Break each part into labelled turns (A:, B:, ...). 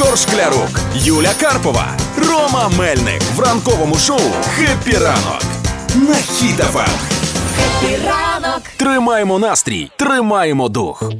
A: Ігор Шклярук, Юля Карпова, Рома Мельник в ранковому шоу «Хеппі ранок» на Хіт-ФМ.
B: ранок.
A: Тримаємо настрій, тримаємо дух.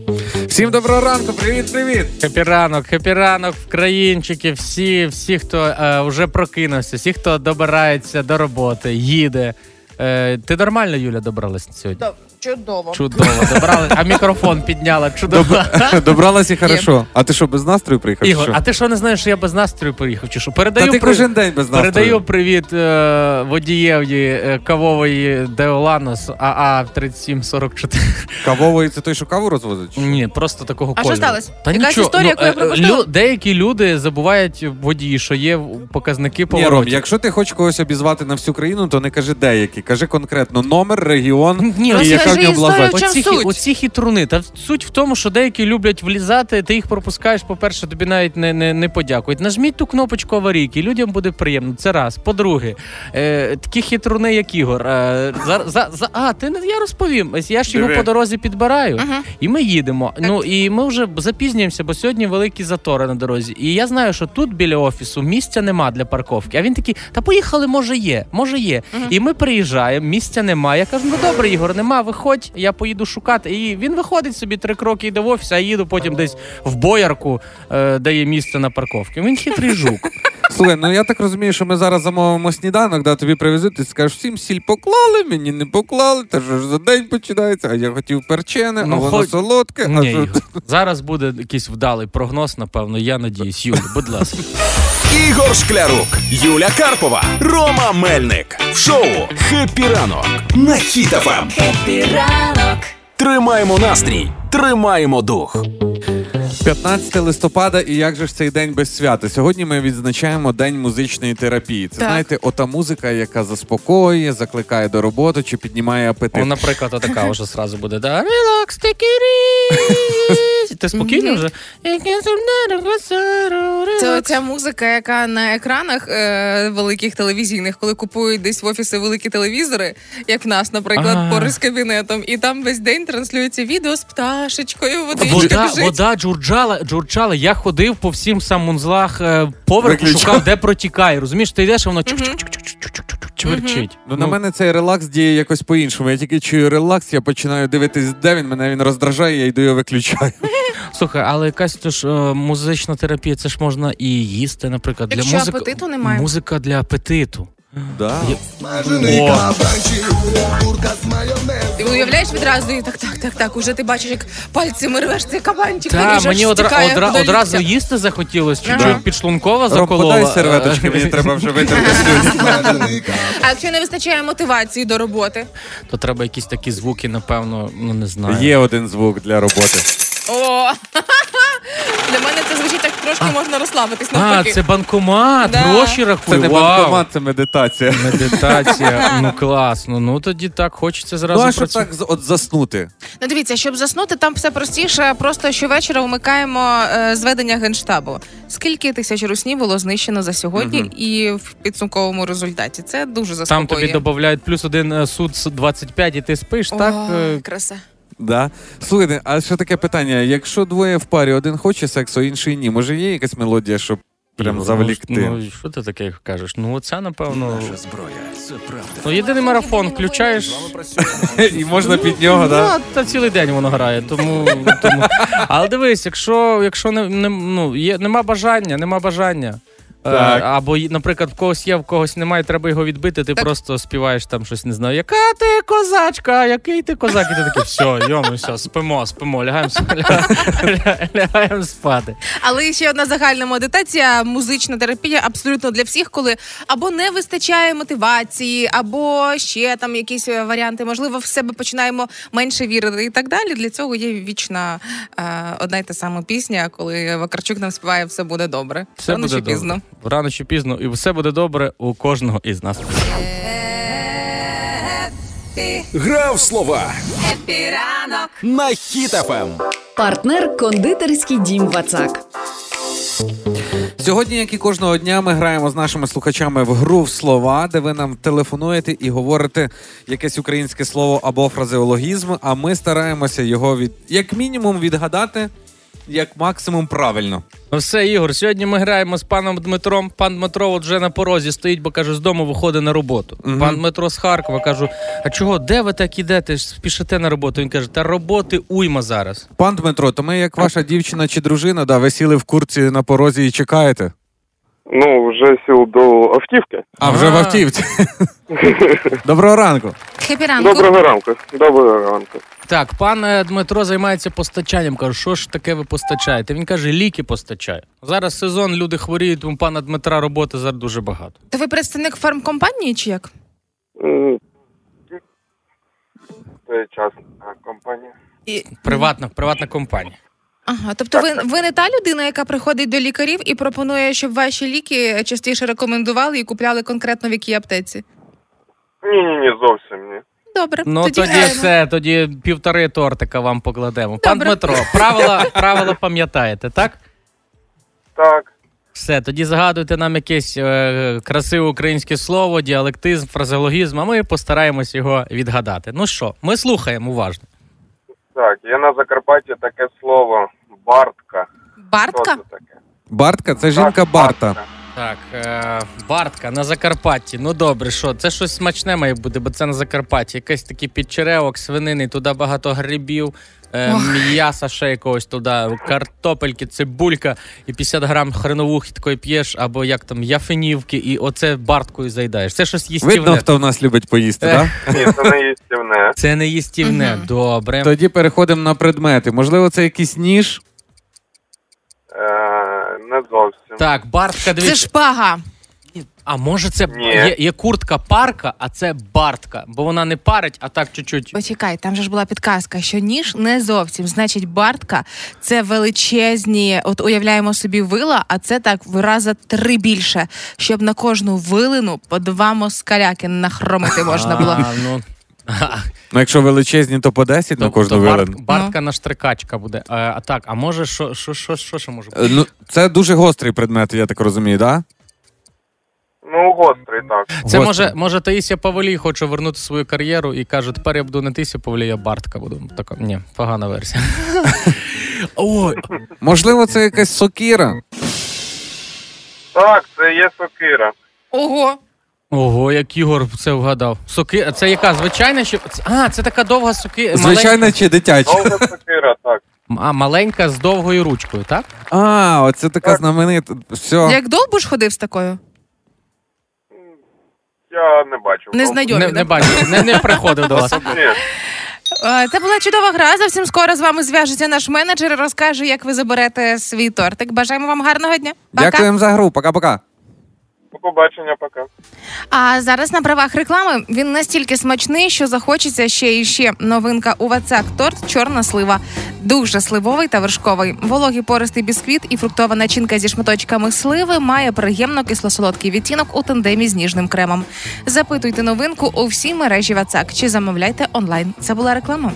C: Всім доброго ранку, привіт, привіт.
D: Хепі ранок, хепі ранок, країнчики, всі, всі, хто е, вже прокинувся, всі, хто добирається до роботи, їде. Е, ти нормально, Юля, добралась сьогодні?
B: Чудово.
D: Чудово, добралась. А мікрофон підняла. Чудово.
C: Добралась і хорошо. А ти що, без настрою приїхав?
D: Ігор,
C: що?
D: а ти що не знаєш, що я без настрою приїхав? Чи що?
C: Та
D: Передаю,
C: ти
D: при-
C: кожен день без настрою.
D: передаю привіт е, водієві е, кавової Деоланос АА 3744.
C: Кавовий це той, що каву розвозить? чи?
D: Ні, просто такого
B: А
D: кольору.
B: що сталося?
D: Та
B: Якась
D: нічого.
B: історія, яку я
D: е, е,
B: пропустила?
D: деякі люди забувають водії, що є показники
C: Ні, Ром,
D: поворотів.
C: якщо ти хочеш когось обізвати на всю країну, то не кажи деякі. Кажи конкретно номер, регіон
D: Ні,
C: і
D: розкажи
C: в
B: чому
D: Оці, хі-
B: суть?
D: оці хитруни. Та суть в тому, що деякі люблять влізати, ти їх пропускаєш. По-перше, тобі навіть не, не, не подякують. Нажміть ту кнопочку аварійки, людям буде приємно. Це раз. По-друге, е, такі хитруни, як Ігор. Е, за, за, за, а, ти не я розповім. Ось Я ж його
C: Диви.
D: по дорозі підбираю,
B: Мгм.
D: і ми їдемо. Ну і ми вже запізнюємося, бо сьогодні великі затори на дорозі. І я знаю, що тут біля офісу місця нема для парковки. А він такий, та поїхали, може є, може є. І ми приїжджаємо, місця немає. Я кажу, ну добре, Ігор, нема, виходь, я поїду шукати. І він виходить собі три кроки йде в офіс, а їду потім десь в боярку, е, де є місце на парковці. Він хитрий жук.
C: Слухай, ну я так розумію, що ми зараз замовимо сніданок, да, тобі привезуть, ти скажеш, всім сіль поклали, мені не поклали, та що ж за день починається, а я хотів перчене,
D: Ну,
C: а воно
D: хоч-
C: солодке,
D: Ні,
C: що...
D: Ігор. Зараз буде якийсь вдалий прогноз, напевно. Я надіюсь. Юль, будь ласка.
A: Ігор Шклярук, Юля Карпова, Рома Мельник в шоу «Хеппі ранок» на Хіт-ФМ.
B: ранок.
A: Тримаємо настрій, тримаємо дух.
C: 15 листопада, і як же ж цей день без свята? Сьогодні ми відзначаємо День музичної терапії. Це
B: Так.
C: знаєте, ота музика, яка заспокоює, закликає до роботи чи піднімає апетит.
D: О, наприклад, отака вже зразу буде. Да? Relax, take. Ти спокійно вже?
B: Це оця музика, яка на екранах е, великих телевізійних, коли купують десь в офіси великі телевізори, як в нас, наприклад,
D: А.
B: поруч з кабінетом, і там весь день транслюється відео з пташечкою, водичка
D: Вода,
B: біжить.
D: вода джурджала, джурчала. Я ходив по всім самунзлах е, поверху,
C: Виключав.
D: шукав, де протікає. Розумієш, ти йдеш, а воно чверчить.
C: Ну, на мене цей релакс діє якось по-іншому. Я тільки чую релакс, я починаю дивитись, де він мене він роздражає, я йду його виключаю.
D: Слухай, але якась то ж е, музична терапія, це ж можна і їсти, наприклад. Для музики,
B: апетиту немає.
D: Музика для апетиту.
C: Да.
B: Ти уявляєш відразу і так, так, так, так. Уже ти бачиш, як пальцями рвеш цей кабанчик,
D: та, мені одра, одра, одразу їсти захотілось,
B: Ага.
D: чуть-чуть підшлункова заколола.
C: подай серветочки, мені треба вже витерти.
B: А якщо не вистачає мотивації до роботи?
D: То треба якісь такі звуки, напевно, ну не знаю.
C: Є один звук для роботи.
B: О! Для мене так трошки можна розслабитись
D: А,
B: навпаки.
D: це банкомат,
B: Да.
D: гроші рахує.
C: Це не
D: Вау.
C: банкомат, це медитація.
D: Медитація, ну класно. Ну тоді так хочеться
C: Ну
D: зразу
C: а що
D: працювати.
C: так з- от заснути?
B: Ну дивіться, щоб заснути, там все простіше. Просто щовечора вмикаємо е, зведення генштабу. Скільки тисяч руснів було знищено за сьогодні, і в підсумковому результаті це дуже
D: Там
B: заспокоює.
D: тобі додають плюс один е, суд з 25 і ти спиш, так?
B: О,
D: е,
B: краса.
C: Да. Слухайте, а ще таке питання: якщо двоє в парі, один хоче сексу, інший ні, може є якась мелодія, щоб прям
D: Ігор,
C: завлікти?
D: Ну, ну, що ти таке кажеш? Ну, оце, напевно.
A: зброя, це правда.
D: Ну, єдиний марафон включаєш.
C: І можна під нього, да?
D: Ну, та цілий день воно грає. Тому, тому... Але дивись, якщо, якщо не, не, ну, є, нема бажання, нема бажання. Е,
C: Так.
D: Або, й- наприклад, в когось є, в когось немає, треба його відбити, ти просто співаєш там щось, не знаю, яка ти козачка, який ти козак, і ти такий, все, йому, все, спимо, спимо, лягаємо, лягаємо, лягаємо спати.
B: Але ще одна загальна медитація, музична терапія абсолютно для всіх, коли або не вистачає мотивації, або ще там якісь е, варіанти. Можливо, в себе починаємо менше вірити і так далі. Для цього є вічна е, одна й та сама пісня, коли Вакарчук нам співає Все буде добре.
D: Все
B: Рано
D: буде
B: чи
D: добре.
B: пізно.
D: Рано чи пізно, і все буде добре у кожного із нас.
A: Грав слова на Хіт-ФМ.
E: Партнер кондитерський дім Вацак.
C: Сьогодні, як і кожного дня, ми граємо з нашими слухачами в гру в слова, де ви нам телефонуєте і говорите якесь українське слово або фразеологізм. А ми стараємося його від як мінімум відгадати, як максимум правильно.
D: Ну все, Ігор, сьогодні ми граємо з паном Дмитром. Пан Дмитро от вже на порозі стоїть, бо каже, з дому виходить на роботу.
C: Мгм.
D: Пан Дмитро з Харкова кажу: а чого, де ви так ідете? ж Спішите на роботу? Він каже, та роботи уйма зараз.
C: Пан Дмитро, то ми, як ваша дівчина чи дружина, да, ви сіли в курці на порозі і чекаєте.
F: Ну, вже сіл до автівки.
C: А вже в
D: А.
C: автівці. Доброго ранку.
B: Хепі ранку.
F: Доброго ранку. Доброго ранку.
D: Так, пан е, Дмитро займається постачанням. Кажу, що ж таке ви постачаєте? Він каже, ліки постачає. Зараз сезон, люди хворіють, у пана Дмитра роботи зараз дуже багато.
B: То ви представник фармкомпанії чи як?
F: М, Це частна компанія.
B: І...
D: Приватна, приватна компанія.
B: Ага, тобто ви, ви не та людина, яка приходить до лікарів і пропонує, щоб ваші ліки частіше рекомендували і купляли конкретно в якій аптеці?
F: Ні, ні, ні, зовсім ні.
B: Добре,
D: Ну
B: тоді,
D: тоді все, тоді півтори тортика вам покладемо. Пан Дмитро, правила, правила пам'ятаєте, так?
F: Так.
D: Все, тоді згадуйте нам якесь е, красиве українське слово, діалектизм, фразеологізм, а ми постараємось його відгадати. Ну що, ми слухаємо уважно.
F: Так, є на Закарпатті таке слово Бартка. Що
B: Бартка?
F: це таке?
C: Бартка це жінка
F: Так,
C: Барта.
D: Так, е, Бартка на Закарпатті. Ну добре, що? Це щось смачне має бути, бо це на Закарпатті. Якийсь такий підчеревок, свинини, туди багато грибів, е, м'яса ще якогось туди, картопельки, цибулька і 50 грам хреновухи такої п'єш, або як там яфенівки, і оце барткою зайдаєш. Це щось їстівне.
C: Видно, хто в нас любить поїсти,
D: Е.
C: так?
F: Ні, це не їстівне.
D: Це не їстівне. Добре.
C: Тоді переходимо на предмети. Можливо, це якийсь ніж.
F: Е, не зовсім.
D: Так, бартка, дивіться.
B: Це шпага.
D: А може це
F: Ні.
D: є, є куртка парка, а це бартка, бо вона не парить, а так чуть-чуть.
B: Почекай, там же ж була підказка, що ніж не зовсім. Значить, бартка це величезні, от уявляємо собі вила, а це так в раза три більше, щоб на кожну вилину по два москаляки нахромити можна було.
D: А, ну,
C: Ну, якщо величезні, то по 10 на
D: то-
C: кожну
D: барт- Бартка на штрикачка буде. А, а так, а може, що, що, що, що, що може бути?
C: Е, Ну, це дуже гострий предмет, я так розумію, так?
F: Ну, гострий, так.
D: Це
C: Гострий.
D: може, може Таїсія Павлій хоче вернути свою кар'єру і каже, тепер я буду не Таїсія Павлій, а Бартка буду. Така, ні, погана версія. Ой,
C: Можливо, це якась сокіра.
F: Так, це є сокира.
B: Ого,
D: ого, як Ігор це вгадав. Соки, а це яка звичайна? Чи... А, це така довга соки.
C: Звичайно, чи дитяча?
F: Довга сокира, так.
D: А, маленька з довгою ручкою, так?
C: А, оце така знаменита. Все.
B: як довбуш ходив з такою?
F: Я не бачив.
B: Не
F: довго.
D: Не,
B: да?
D: не бачу, не, не приходив до вас.
F: Ні.
B: Е, Це була чудова гра. Зовсім скоро з вами зв'яжеться наш менеджер і розкаже, як ви заберете свій тортик. Бажаємо вам гарного дня. Пока.
C: Дякуємо за гру. Пока-пока.
F: До побачення, пока.
B: А зараз на правах реклами він настільки смачний, що захочеться ще і ще. Новинка у Вацак торт чорна слива. Дуже сливовий та вершковий. Вологий пористий бісквіт і фруктова начинка зі шматочками сливи має приємно кисло-солодкий відтінок у тандемі з ніжним кремом. Запитуйте новинку у всій мережі Вацак чи замовляйте онлайн. Це була реклама.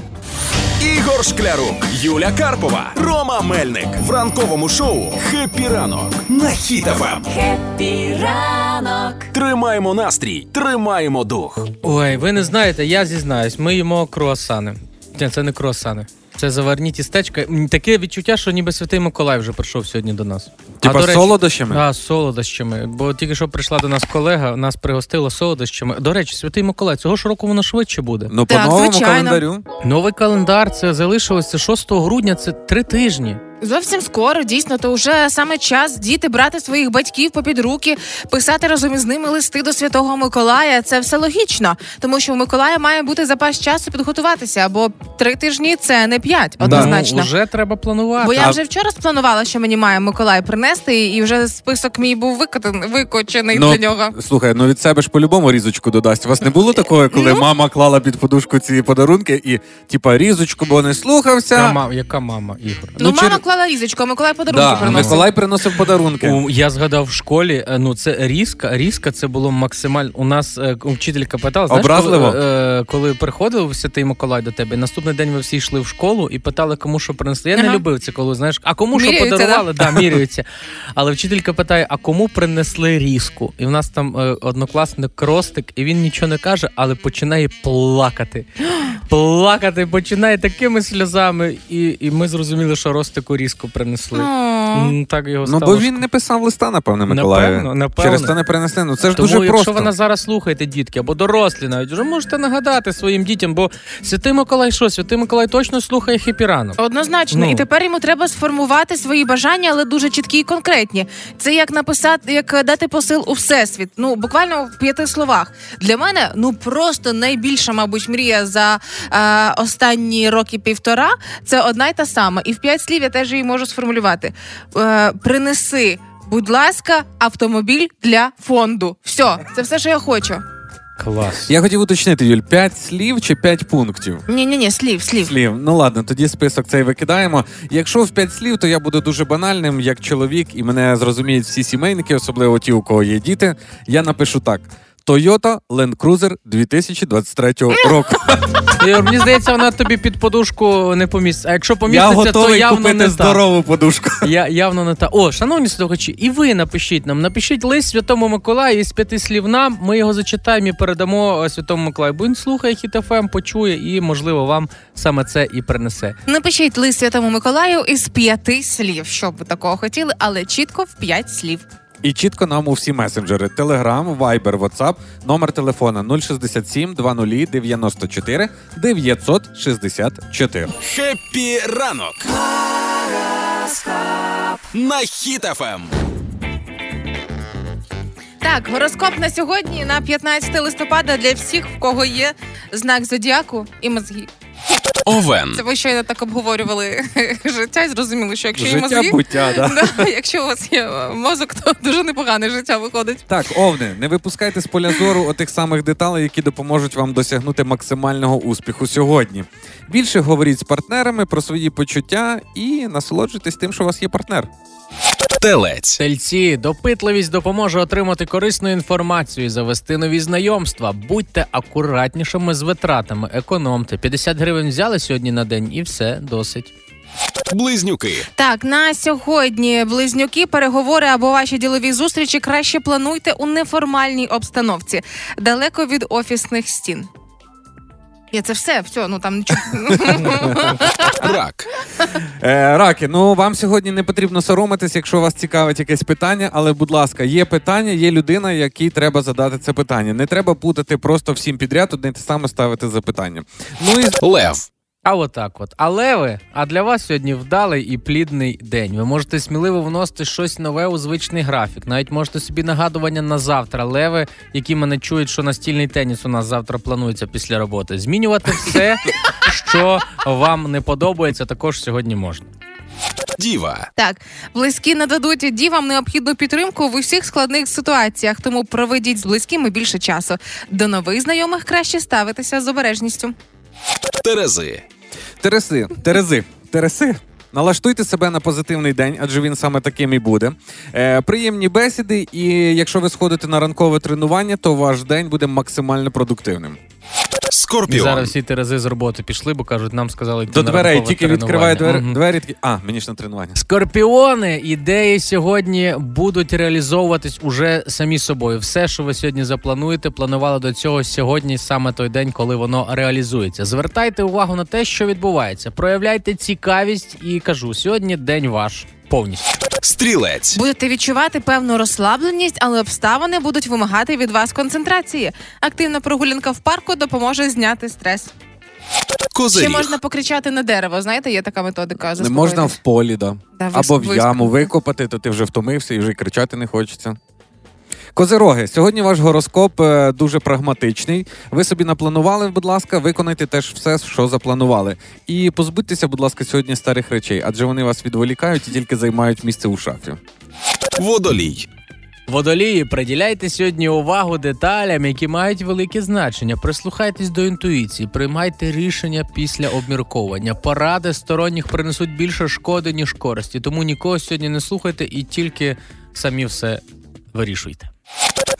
A: Ігор Шклярук, Юля Карпова, Рома Мельник в ранковому шоу «Хеппі ранок» на Хіт-ФМ. Хеппі ранок. Тримаємо настрій, тримаємо дух.
D: Ой, ви не знаєте, я зізнаюсь, ми їмо круасани. Ні, це не круасани. Це заварні тістечка. М, Таке відчуття, що ніби Святий Миколай вже прийшов сьогодні до нас.
C: Типа
D: до речі,
C: солодощами?
D: А, з солодощами. Бо тільки що прийшла до нас колега, нас пригостила солодощами. До речі, Святий Миколай, цього ж року воно швидше буде.
C: Ну, по
B: Так,
C: новому
B: звичайно.
C: календарю.
D: Новий календар це залишилося 6 грудня, це три тижні.
B: Зовсім скоро, дійсно, то вже саме час діти брати своїх батьків попід руки, писати разом із ними листи до Святого Миколая. Це все логічно, тому що у Миколая має бути запас часу підготуватися, бо три тижні це не п'ять, однозначно.
D: Ну, вже треба планувати.
B: Бо я вже вчора спланувала, що мені має Миколай принести, і вже список мій був викотаний, викочений
C: Ну,
B: для нього.
C: Слухай, ну від себе ж по-любому різочку додасть. У вас не було такого, коли
B: Ну.
C: мама клала під подушку ці подарунки і, типа, різочку, бо не слухався.
D: Яка, ма- яка мама, Ігор?
B: Ну,
C: ну,
B: мама
C: чер-
B: клала різочку, а Миколай подарунки
C: Да,
B: приносив.
C: Миколай приносив подарунки.
D: У, я згадав в школі, е, ну це різка. Різка це було максимально. У нас е, вчителька питала, знаєш,
C: Образливо?
D: Коли, е, коли приходив Святий Миколай до тебе, і наступний день ви всі йшли в школу і питали, кому що принесли. Я не любив це, коли знаєш, а кому що
B: Міряються,
D: подарували, да? міряються. Але вчителька питає: а кому принесли різку? І в нас там е, однокласник Кростик, і він нічого не каже, але починає плакати. Плакати починає такими сльозами, і, і ми зрозуміли, що Ростику різко принесли.
B: О.
D: М, Так його
C: Ну,
D: стало
C: бо він не писав листа, напевне, Миколаєві.
D: Напевно, напевно.
C: Через це не принесли. Ну це ж
D: Тому,
C: дуже
D: якщо
C: просто.
D: ви нас зараз слухаєте, дітки, або дорослі навіть, вже можете нагадати своїм дітям, бо Святий Миколай що? Святий Миколай точно слухає хіпіранок.
B: Однозначно,
D: Ну.
B: і тепер йому треба сформувати свої бажання, але дуже чіткі і конкретні. Це як написати, як дати посил у всесвіт. Ну буквально в п'яти словах. Для мене ну просто найбільша, мабуть, мрія за е, останні роки півтора. Це одна й та сама. І в п'ять слів я теж її можу сформулювати. Е, принеси, будь ласка, автомобіль для фонду. Все, це все, що я хочу.
D: Клас.
C: Я хотів уточнити, Юль, 5 слів чи 5 пунктів?
B: Ні, ні, ні, слів, слів.
C: Слів. Ну ладно, тоді список цей викидаємо. Якщо в 5 слів, то я буду дуже банальним, як чоловік, і мене зрозуміють всі сімейники, особливо ті, у кого є діти. Я напишу так: Toyota Land Cruiser 2023 року.
D: Ігор, мені здається, вона тобі під подушку не поміститься. А якщо
C: Я
D: поміститься, то
C: готовий
D: явно
C: купити
D: не та.
C: подушку.
D: Я явно не та. О, шановні слухачі, і ви напишіть нам. Напишіть лист Святому Миколаю із п'яти слів нам. Ми його зачитаємо і передамо е, Святому Миколаю. Бо він слухає хіт-ФМ, почує, і можливо вам саме це і принесе.
B: Напишіть лист Святому Миколаю із п'яти слів, що б ви такого хотіли, але чітко в п'ять слів.
C: І чітко нам у всі месенджери: Telegram, Viber, WhatsApp, номер телефона 067 20 94 964.
A: Хеппі ранок. На Ем. Хіт-ФМ.
B: Так, гороскоп на сьогодні на 15 листопада для всіх, в кого є знак зодіаку і мозги.
A: Овен.
B: Це ви щойно так обговорювали життя і зрозуміли, що якщо є
C: Життя
B: мозги,
C: буття, да.
B: да, якщо у вас є мозок, то дуже непогане життя виходить.
C: Так, овни, не випускайте з поля зору отих самих деталей, які допоможуть вам досягнути максимального успіху сьогодні. Більше говоріть з партнерами про свої почуття і насолоджуйтесь тим, що у вас є партнер.
A: Телець.
D: Тельці, допитливість допоможе отримати корисну інформацію, і завести нові знайомства. Будьте акуратнішими з витратами, економте. 50 гривень взяли сьогодні на день, і все досить.
A: Близнюки.
B: Так, на сьогодні близнюки, переговори або ваші ділові зустрічі краще плануйте у неформальній обстановці, далеко від офісних стін. Я це все, все, ну там нічого.
A: Рак.
C: Е, раки, ну вам сьогодні не потрібно соромитись, якщо вас цікавить якесь питання, але будь ласка, є питання, є людина, якій треба задати це питання. Не треба путати просто всім підряд одне те саме ставити запитання. Ну і
A: Лев.
D: А отак от. Але ви, а для вас сьогодні вдалий і плідний день. Ви можете сміливо вносити щось нове у звичний графік. Навіть можете собі нагадування на завтра. Леви, які мене чують, що настільний теніс у нас завтра планується після роботи. Змінювати все, що вам не подобається, також сьогодні можна.
A: Діва.
B: Так, близькі нададуть дівам необхідну підтримку в усіх складних ситуаціях, тому проведіть з близькими більше часу. До нових знайомих краще ставитися з обережністю.
A: Терези.
C: Тереси, Терези, Тереси. Налаштуйте себе на позитивний день, адже він саме таким і буде. Е, приємні бесіди, і якщо ви сходите на ранкове тренування, то ваш день буде максимально продуктивним.
D: І зараз всі терези з роботи пішли, бо кажуть, нам сказали йти
C: До дверей тільки відкриває двері.
D: Мгм.
C: двері такі. А, мені ж на тренування.
D: Скорпіони, ідеї сьогодні будуть реалізовуватись уже самі собою. Все, що ви сьогодні заплануєте, планували до цього сьогодні, саме той день, коли воно реалізується. Звертайте увагу на те, що відбувається. Проявляйте цікавість і кажу, сьогодні день ваш повністю.
A: Стрілець.
B: Будете відчувати певну розслабленість, але обставини будуть вимагати від вас концентрації. Активна прогулянка в парку допоможе зняти стрес.
A: Козиріг.
B: Ще можна покричати на дерево. Знаєте, є така методика.
C: Не можна в полі, да.
B: Да,
C: Або в яму викопати, то ти вже втомився і вже кричати не хочеться. Козироги, сьогодні ваш гороскоп е, дуже прагматичний. Ви собі напланували, будь ласка, виконайте теж все, що запланували. І позбудьтеся, будь ласка, сьогодні старих речей, адже вони вас відволікають і тільки займають місце у шафі.
A: Водолій.
D: Водолії, приділяйте сьогодні увагу деталям, які мають велике значення. Прислухайтесь до інтуїції, приймайте рішення після обмірковування. Поради сторонніх принесуть більше шкоди, ніж користі. Тому нікого сьогодні не слухайте і тільки самі все вирішуйте.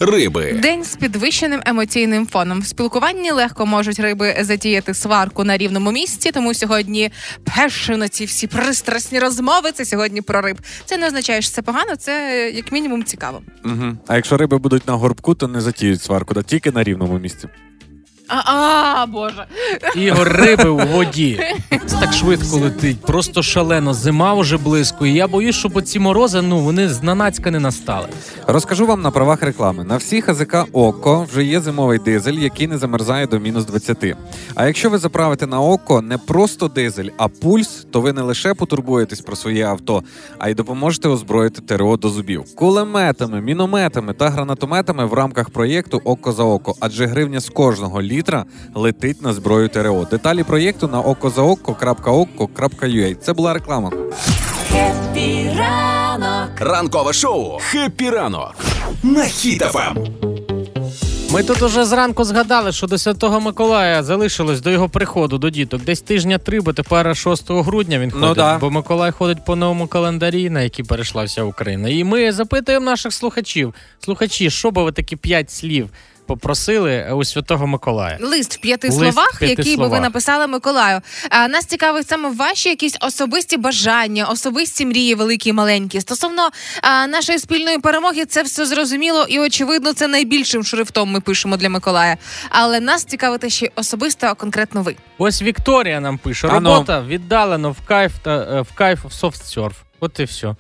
A: Риби.
B: День з підвищеним емоційним фоном. В спілкуванні легко можуть риби затіяти сварку на рівному місці, тому сьогодні пешено ці всі пристрасні розмови. Це сьогодні про риб. Це не означає, що це погано, це як мінімум цікаво.
C: Угу. А якщо риби будуть на горбку, то не затіють сварку, да тільки на рівному місці.
B: А, а боже.
D: Ігор риби у воді. Це так швидко летить, просто шалено. Зима вже близько. І я боюсь, щоб оці морози, ну вони зненацька не настали.
C: Розкажу вам на правах реклами. На всіх АЗК ОККО вже є зимовий дизель, який не замерзає до мінус 20. А якщо ви заправите на ОККО не просто дизель, а пульс, то ви не лише потурбуєтесь про своє авто, а й допоможете озброїти ТРО до зубів. Кулеметами, мінометами та гранатометами в рамках проєкту ОККО за ОККО, адже гривня з кожного літра летить на зброю ТРО. Деталі проєкту на okozaokko.okko.ua. Це була реклама.
A: Ранкове шоу «Хеппі ранок» на Ем. Хіт-ФМ.
D: Ми тут уже зранку згадали, що до Святого Миколая залишилось до його приходу до діток десь тижня три, бо тепер 6 грудня він
C: Ну
D: ходить.
C: да.
D: Бо Миколай ходить по новому календарі, на який перейшла вся Україна. І ми запитуємо наших слухачів: слухачі, що би ви такі п'ять слів попросили у Святого Миколая?
B: Лист в п'яти
D: Лист в
B: словах,
D: п'яти
B: який би ви написали Миколаю. А нас цікавить саме ваші якісь особисті бажання, особисті мрії, великі і маленькі. Стосовно а, нашої спільної перемоги, це все зрозуміло і очевидно, це найбільшим шрифтом ми пишемо для Миколая. Але нас цікавите ще особисто, а конкретно ви.
D: Ось Вікторія нам пише: робота віддалено в кайф та е, в кайф в софтсерф. От і все.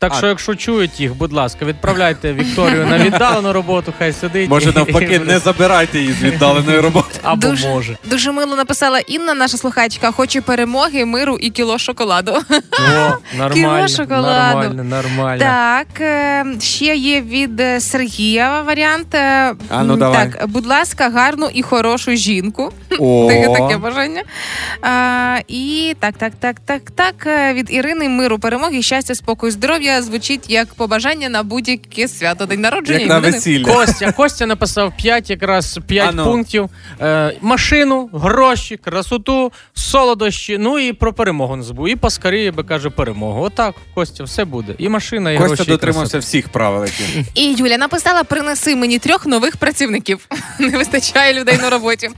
D: Так
C: А.
D: що, якщо чують їх, будь ласка, відправляйте Вікторію на віддалену роботу, хай сидить.
C: Може,
D: і-
C: навпаки, не забирайте її з віддаленої роботи.
D: або
B: Дуже-
D: може.
B: Дуже мило написала Інна, наша слухачка. Хоче перемоги, миру і кіло шоколаду.
D: О, нормально,
B: шоколаду.
D: нормально, нормально.
B: Так, е, ще є від е, Сергія варіант. Е,
C: А, ну,
B: м,
C: давай.
B: Так, будь ласка, гарну і хорошу жінку.
C: О,
B: Таке, таке бажання. А, і так, так, так, так, так. е, Від Ірини миру, перемоги, щастя, спокою, здоров'я звучить як побажання на будь-яке свято. День народження.
C: як на
B: іменини.
C: весілля.
D: Костя, Костя написав 5 якраз 5
C: А ну.
D: пунктів. Е, машину, гроші, красоту, солодощі, ну і про перемогу не забув. І поскоріє би каже перемогу. Отак, Костя, все буде. І машина, і
C: Костя
D: гроші. і
C: дотримався
D: красота.
C: всіх правил. які.
B: І Юля написала: принеси мені трьох нових працівників. Не вистачає людей на роботі.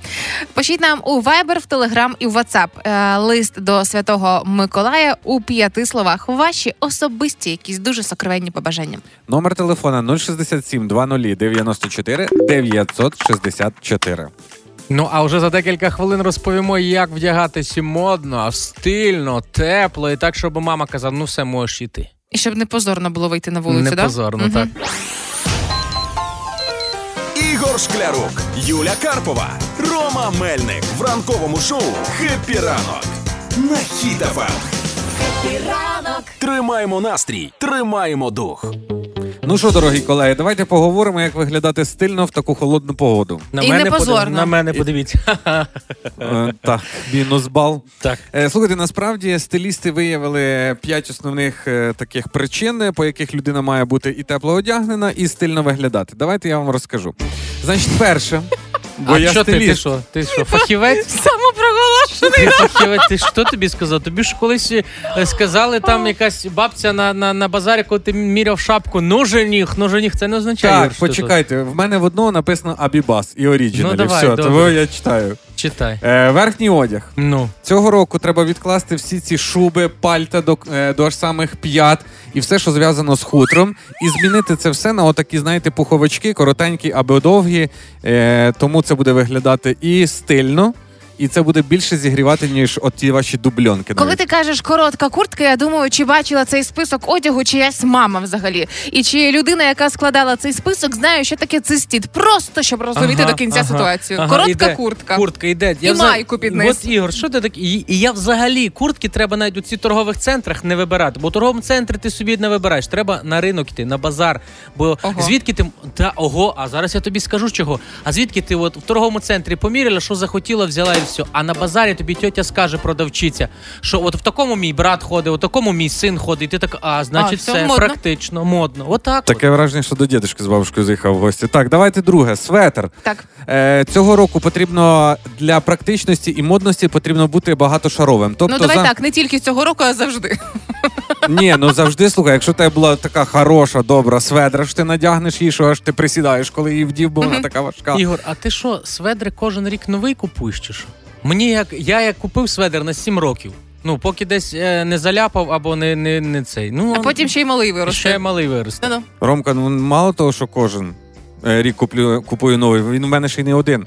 B: Пишіть нам у Viber, в Telegram і в WhatsApp е, лист до Святого Миколая у п'яти словах. Ваші особисті, якісь дуже сокровенні побажання.
C: Номер телефона 067 20 94 964.
D: Ну а вже за декілька хвилин розповімо, як вдягатися модно, стильно, тепло, і так, щоб мама казала, ну все можеш йти.
B: І щоб не позорно було вийти на вулицю,
D: Не
B: да?
D: позорно,
B: Мгм.
D: так.
A: Ігор Шклярук, Юля Карпова, Рома Мельник в ранковому шоу «Хеппі ранок» на Хіт-ФМ. Тримаємо настрій, тримаємо дух.
C: Ну що, дорогі колеги, давайте поговоримо, як виглядати стильно в таку холодну погоду.
D: На
B: І
D: мене
B: не
D: подив-
B: позорно.
D: На мене подивіться.
C: Е, Так, мінус бал.
D: Так.
C: Е, Слухайте, насправді стилісти виявили п'ять основних е, таких причин, по яких людина має бути і тепло одягнена, і стильно виглядати. Давайте я вам розкажу. Значить, перше, бо
D: а
C: я
D: що ти, ти що? Ти що, фахівець?
B: Самопроголошений.
D: Ти фахівець, ти що тобі сказав? Тобі ж колись е, сказали, там якась бабця на, на, на базарі, коли ти міряв шапку, ну жених, ну жених, це не означає.
C: Так,
D: що
C: почекайте, в мене в одного написано Абібас і Оріджіналі.
D: Ну, давай,
C: Все,
D: добре.
C: тому я читаю.
D: Читай.
C: Е, верхній одяг.
D: Ну.
C: Цього року треба відкласти всі ці шуби, пальта до, е, до аж самих п'ят і все, що зв'язано з хутром, і змінити це все на отакі, знаєте, пуховички, коротенькі або довгі. Е, тому це буде виглядати і стильно, і це буде більше зігрівати, ніж от ті ваші дубльонки.
B: Коли
C: навіть.
B: ти кажеш коротка куртка, я думаю, чи бачила цей список одягу чиясь мама взагалі. І чи людина, яка складала цей список, знає, що таке цистіт. Просто щоб розуміти
D: Ага,
B: до кінця
D: ага,
B: ситуацію.
D: ага,
B: Коротка
D: іде.
B: куртка.
D: Куртка йде.
B: І майку під низ.
D: От, Ігор, що ти так? І, і я взагалі куртки треба навіть у ці торгових центрах не вибирати. Бо у торговому центрі ти собі не вибираєш. Треба на ринок йти, на базар. Бо
B: Ого.
D: звідки ти. Та ого, а зараз я тобі скажу чого. А звідки ти от в торговому центрі поміряла, що захотіла, взяла і все. А на базарі тобі тьотя скаже продавчиця, що от в такому мій брат ходить, у такому мій син ходить. І ти так, а значить,
B: все
D: все
B: модно.
D: практично, модно. Отак. от.
C: Таке враження, що до дідушки з бабушкою заїхав в гості. Так, давайте друге. Светр.
B: Так.
C: Е, цього року потрібно для практичності і модності потрібно бути багатошаровим. Тобто
B: ну давай
C: за...
B: так, не тільки цього року, а завжди.
C: Ні, ну завжди слухай, якщо в тебе була така хороша, добра сведра, що ти надягнеш її, що аж ти присідаєш, коли її вдів, бо вона така важка.
D: Ігор, а ти що, сведри кожен рік новий купуєш чи що? Мені як я як купив сведер на 7 років. Ну, поки десь е, не заляпав або не, не, не цей. Ну,
B: А потім ще й малий виросте.
D: ще
B: й
D: малий виросте.
B: Ну-ну.
C: Ромка, ну мало того, що кожен е, рік куплю, купую новий, він у мене ще й не один.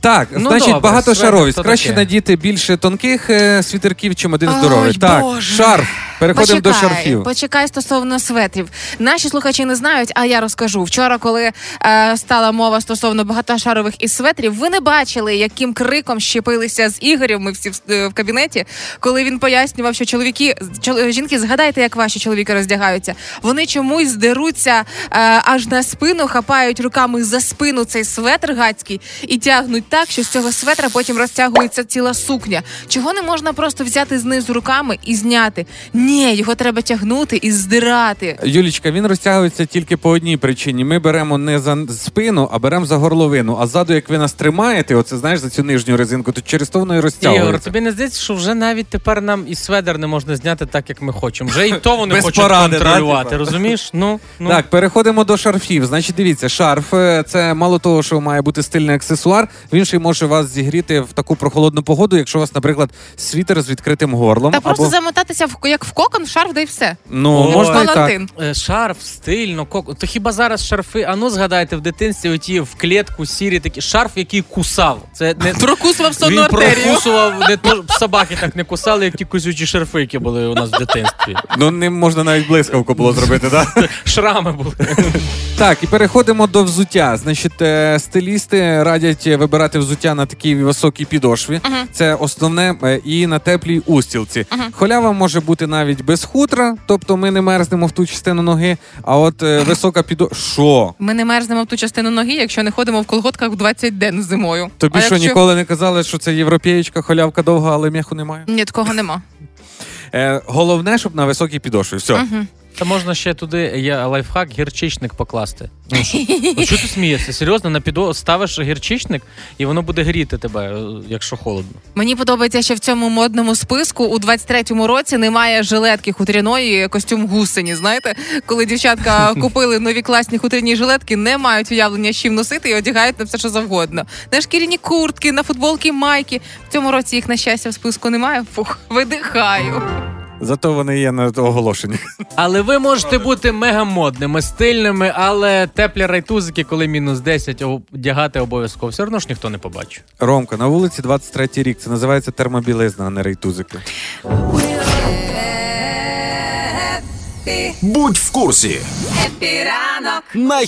C: Так,
D: Ну,
C: значить,
D: добре,
C: багатошаровість. Краще
D: таке.
C: надіти більше тонких е, світерків, чим один
B: Ой,
C: здоровий. Так,
B: Боже.
C: шарф. Переходимо до шарфів.
B: Почекай стосовно светрів. Наші слухачі не знають, а я розкажу. Вчора, коли е, стала мова стосовно багатошарових із светрів, ви не бачили, яким криком щепилися з Ігорем. Ми всі в, е, в кабінеті, коли він пояснював, що чоловіки чол- жінки, згадайте, як ваші чоловіки роздягаються. Вони чомусь здеруться е, аж на спину, хапають руками за спину цей светр гацький і тягнуть так, що з цього светра потім розтягується ціла сукня. Чого не можна просто взяти знизу руками і зняти? Ні, його треба тягнути і здирати.
C: Юлічка, він розтягується тільки по одній причині. Ми беремо не за спину, а беремо за горловину. А ззаду, як ви нас тримаєте, оце знаєш за цю нижню резинку, то через то воно і розтягується.
D: Ігор, тобі не здається, що вже навіть тепер нам і сведер не можна зняти так, як ми хочемо. Вже і то вони
C: Без
D: хочуть
C: поради,
D: контролювати, розумієш? Ну, ну.
C: Так, переходимо до шарфів. Значить, дивіться, шарф е, це мало того, що має бути стильний аксесуар. Він ще й може вас зігріти в таку прохолодну погоду, якщо у вас, наприклад, світер з відкритим горлом.
B: Та просто замотатися в як в кокон, в шарф, да й все.
C: Ну,
D: Ой.
C: можна і так.
B: Палантин.
D: Е, Шарф, стильно, кок... То хіба зараз шарфи? А ну згадайте в дитинстві оті в клітку сірі такі шарф, який кусав. Це не
B: Прокусував сонну
D: він
B: артерію.
D: прокусував, не то собаки так не кусали, як ті козючі шарфи, які були у нас в дитинстві.
C: Ну, ним можна навіть блискавку було зробити, так?
D: Шрами були.
C: Так, і переходимо до взуття. Значить, е, стилісти радять вибирати взуття на такій високій підошві. Це основне е, і на теплій устілці. Холява може бути навіть без хутра, тобто ми не мерзнемо в ту частину ноги. А от е, висока підо... Що?
B: Ми не мерзнемо в ту частину ноги, якщо не ходимо в колготках в 20 день зимою.
C: Тобі
B: а
C: що
B: якщо...
C: ніколи не казали, що це європеєчка, холявка довга, але м'яху немає?
B: Ні, такого нема.
C: Е, головне, щоб на високій підошві. Все.
D: Та можна ще туди є лайфхак, гірчичник покласти. Ну, що ну, ти смієшся? Серйозно, на підо ставиш гірчичник, і воно буде гріти тебе, е, якщо холодно.
B: Мені подобається, що в цьому модному списку у 23-му році немає жилетки хутряної, костюм гусені. Знаєте, коли дівчатка купили нові класні хутряні жилетки, не мають уявлення, з чим носити і одягають на все, що завгодно. На шкіряні куртки, на футболки, майки. В цьому році їх на щастя в списку немає. Фух, видихаю.
C: Зато вони є на оголошенні.
D: Але ви можете бути мегамодними, стильними, але теплі райтузики, коли мінус 10, одягати обов'язково. Все одно ж ніхто не побачить.
C: Ромка, на вулиці 23 рік. Це називається термобілизна, а не рейтузики.
A: Будь в курсі. На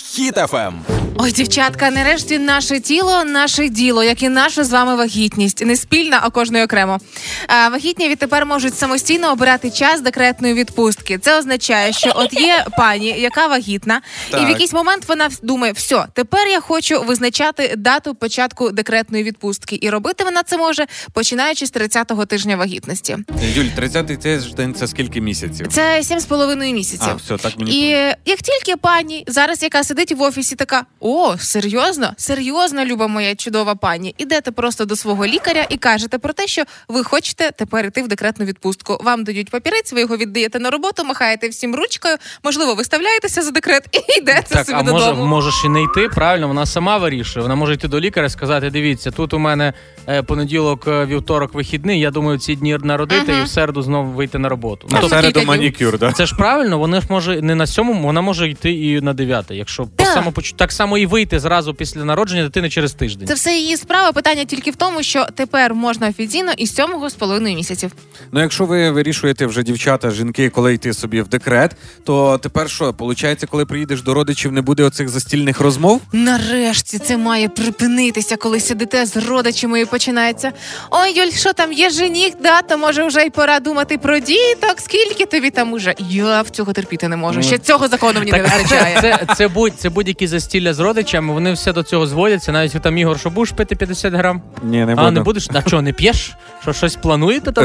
A: Ем.
B: Ой, дівчатка, нарешті наше тіло, наше діло, як і наша з вами вагітність. Не спільна, а кожної окремо. А, вагітні відтепер можуть самостійно обирати час декретної відпустки. Це означає, що от є пані, яка вагітна, і в якийсь момент вона думає: все, тепер я хочу визначати дату початку декретної відпустки. І робити вона це може починаючи з 30-го тижня вагітності.
C: Юль, 30-й тиждень це скільки місяців?
B: Це 7,5 місяців.
C: А, все, так мені.
B: І як тільки пані зараз, яка сидить в офісі, така: о, серйозно, серйозно, люба моя чудова пані, ідете просто до свого лікаря і кажете про те, що ви хочете тепер йти в декретну відпустку. Вам дають папірець, ви його віддаєте на роботу, махаєте всім ручкою, можливо, виставляєтеся за декрет і йдете
D: Так,
B: собі
D: а може,
B: додому.
D: можеш і не йти, правильно, вона сама вирішує. Вона може йти до лікаря і сказати: дивіться, тут у мене понеділок, е, вівторок, вихідний. Я думаю, ці дні народити
B: Мгм.
D: і в середу знову вийти на роботу. Ну,
B: тобто
C: середу манікюр, да?
D: Це ж правильно, вона ж може не на сьомому, вона може йти і на дев'яте. Якщо по
B: Так.
D: так само і вийти зразу після народження дитини через тиждень.
B: Це все її справа. Питання тільки в тому, що тепер можна офіційно із сьомого з половиною місяців.
C: Ну, якщо ви вирішуєте вже дівчата, жінки, коли йти собі в декрет, то тепер що? Получається, коли приїдеш до родичів, не буде оцих застільних розмов?
B: Нарешті це має припинитися, коли сидите з родичами і починається. Ой, Юль, що там є жених, да, то може вже й пора думати про діток. Скільки тобі там уже? Я в цього терпіти не можу. Ще цього закону мені не
D: Так,
B: вистачає.
D: це, це, будь, це будь-які застілля з родичами, вони все до цього зводяться. Навіть там Ігор, що будеш пити 50 грам?
C: Ні, не
D: а не будеш? А що, не п'єш? Що щось плануєте? Там?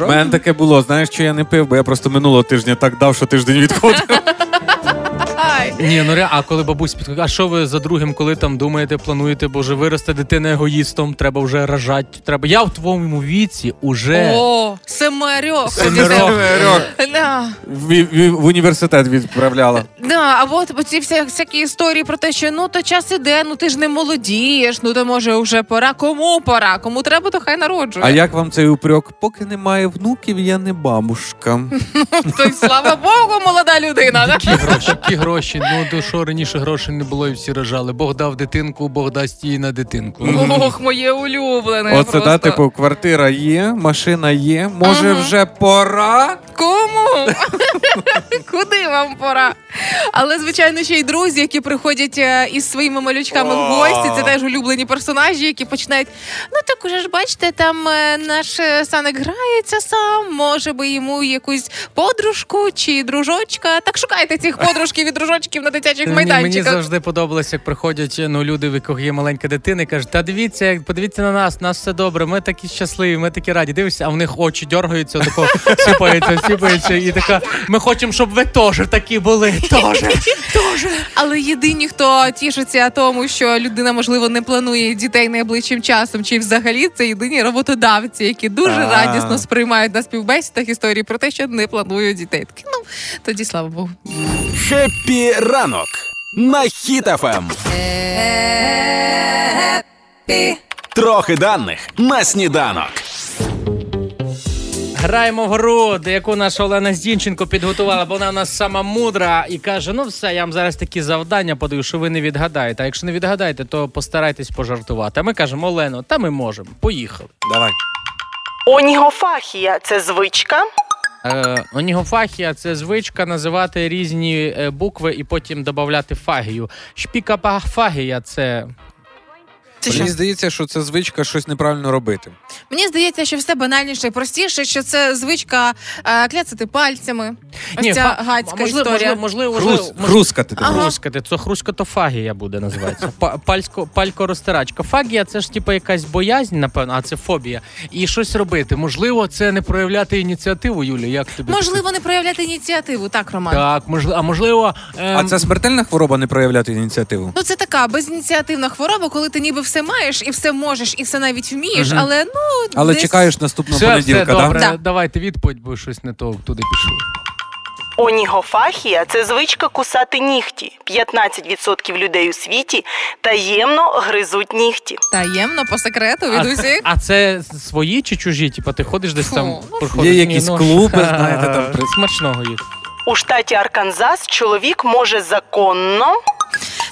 C: У мене таке було. Знаєш, що я не пив, бо я просто минулого тижня так дав, що тиждень відходив.
D: Ні, ну ре, а коли бабусь підходить, а що ви за другим, коли там думаєте, плануєте, бо вже виросте дитина егоїстом, треба вже рожати. Треба. Я в твоєму віці уже.
B: О, семерьох.
D: Семерьох.
B: Да.
C: В, в, в університет відправляла.
B: Да, а от ці вся, всякі історії про те, що ну то час іде, ну ти ж не молодієш, ну то може вже пора. Кому пора? Кому треба, то хай народжує.
C: А як вам цей упрек? Поки немає внуків, я не бабушка.
B: То й слава Богу, молода людина. да?
G: Які гроші, які гроші. Ну до що раніше грошей не було і всі рожали. Бог дав дитинку, Бог дасть їй на дитинку.
B: Ох, моє улюблене.
C: Оце
B: просто.
C: да, типу, квартира є, машина є. Може,
B: Ага.
C: вже пора?
B: Кому? Куди вам пора? Але, звичайно, ще й друзі, які приходять е, із своїми малючками в гості. Це теж улюблені персонажі, які починають. Ну так уже ж бачите, там е, наш е, Саник грається сам. Може би йому якусь подружку чи дружочка. Так шукайте цих подружків і дружочків на дитячих
G: Мені, мені завжди подобалося, як приходять ну, люди, в яких є маленька дитина, і кажуть, та дивіться, як- подивіться на нас, нас все добре, ми такі щасливі, ми такі раді. Дивишся, а в них очі дергаються, тако сіпаються, сіпаються, і така, ми хочемо, щоб ви теж такі були. Теж.
B: Але єдині, хто тішиться тому, що людина можливо не планує дітей найближчим часом, чи взагалі це єдині роботодавці, які дуже
C: А.
B: радісно сприймають на співбесідах історії про те, що не планують дітей. Такі, ну тоді слава Богу.
A: Хеппі ранок на Ем. Хіт-ФМ. Трохи даних на сніданок.
D: Граємо в гру, де яку наша Олена Здінченко підготувала, бо вона у нас сама мудра і каже: ну все, я вам зараз такі завдання подаю, що ви не відгадаєте. А якщо не відгадаєте, то постарайтесь пожартувати. А ми кажемо, Олено, та ми можемо. Поїхали.
C: Давай.
H: Онігофахія це звичка.
D: Е, онігофахія це звичка називати різні е, букви і потім додати фагію. Шпікапафагія це.
B: Це
C: Мені здається, що це звичка щось неправильно робити.
B: Мені здається, що все банальніше і простіше, що це звичка е, кляцати пальцями. Ось ця
D: фа-
B: гацька
D: можливо,
B: історія.
D: можливо, можливо,
C: Хрус,
D: можливо,
C: хрускати. ти
B: Ага.
D: Хрускати, це хрускатофагія буде називатися. Па- Пальсько, палькорозтирачка. Фагія це ж типу якась боязнь, напевно, а це фобія. І щось робити. Можливо, це не проявляти ініціативу, Юлі. Як тобі?
B: Можливо, не проявляти ініціативу, так, Роман.
D: Так, можливо, а можливо. ем,
C: А це смертельна хвороба не проявляти ініціативу?
B: Ну, це така безініціативна хвороба, коли ти ніби все маєш і все можеш, і все навіть вмієш,
C: Мгм.
B: але ну
C: Але
B: десь...
C: чекаєш наступного
G: Все, все
C: понеділка,
G: добре,
C: да?
B: Да.
G: давайте відповідь, бо щось не то туди пішло.
H: Онігофахія це звичка кусати нігті. 15% людей у світі таємно гризуть нігті.
B: таємно по секрету від
D: а,
B: усіх.
D: а це свої чи чужі? Типу, ти ходиш десь
B: Фу,
D: там.
B: ну,
D: проходиш?
C: Є якісь клуби, знаєте, там при-
D: смачного їх.
H: У штаті Арканзас чоловік може законно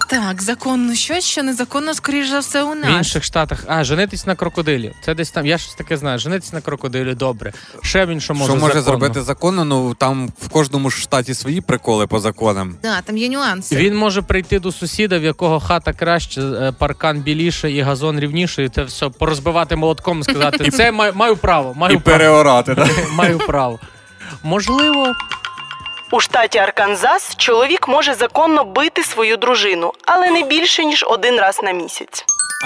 B: Так, законно щось, що незаконно, скоріш за все, у
D: В інших штатах. А, женитись на крокодилі. Це десь там. Я щось таке знаю. Женитись на крокодилі, добре. Ще він що може.
C: Що може
D: законно?
C: зробити законно? Ну там в кожному ж штаті свої приколи по законам.
B: Да, там є нюанси.
D: Він може прийти до сусіда, в якого хата краще, паркан біліше і газон рівніше, і це все порозбивати молотком, сказати, це маю, маю право, маю право,
C: переорати, так?
D: маю право. Можливо,
H: у штаті Арканзас чоловік може законно бити свою дружину, але не більше ніж один раз на місяць.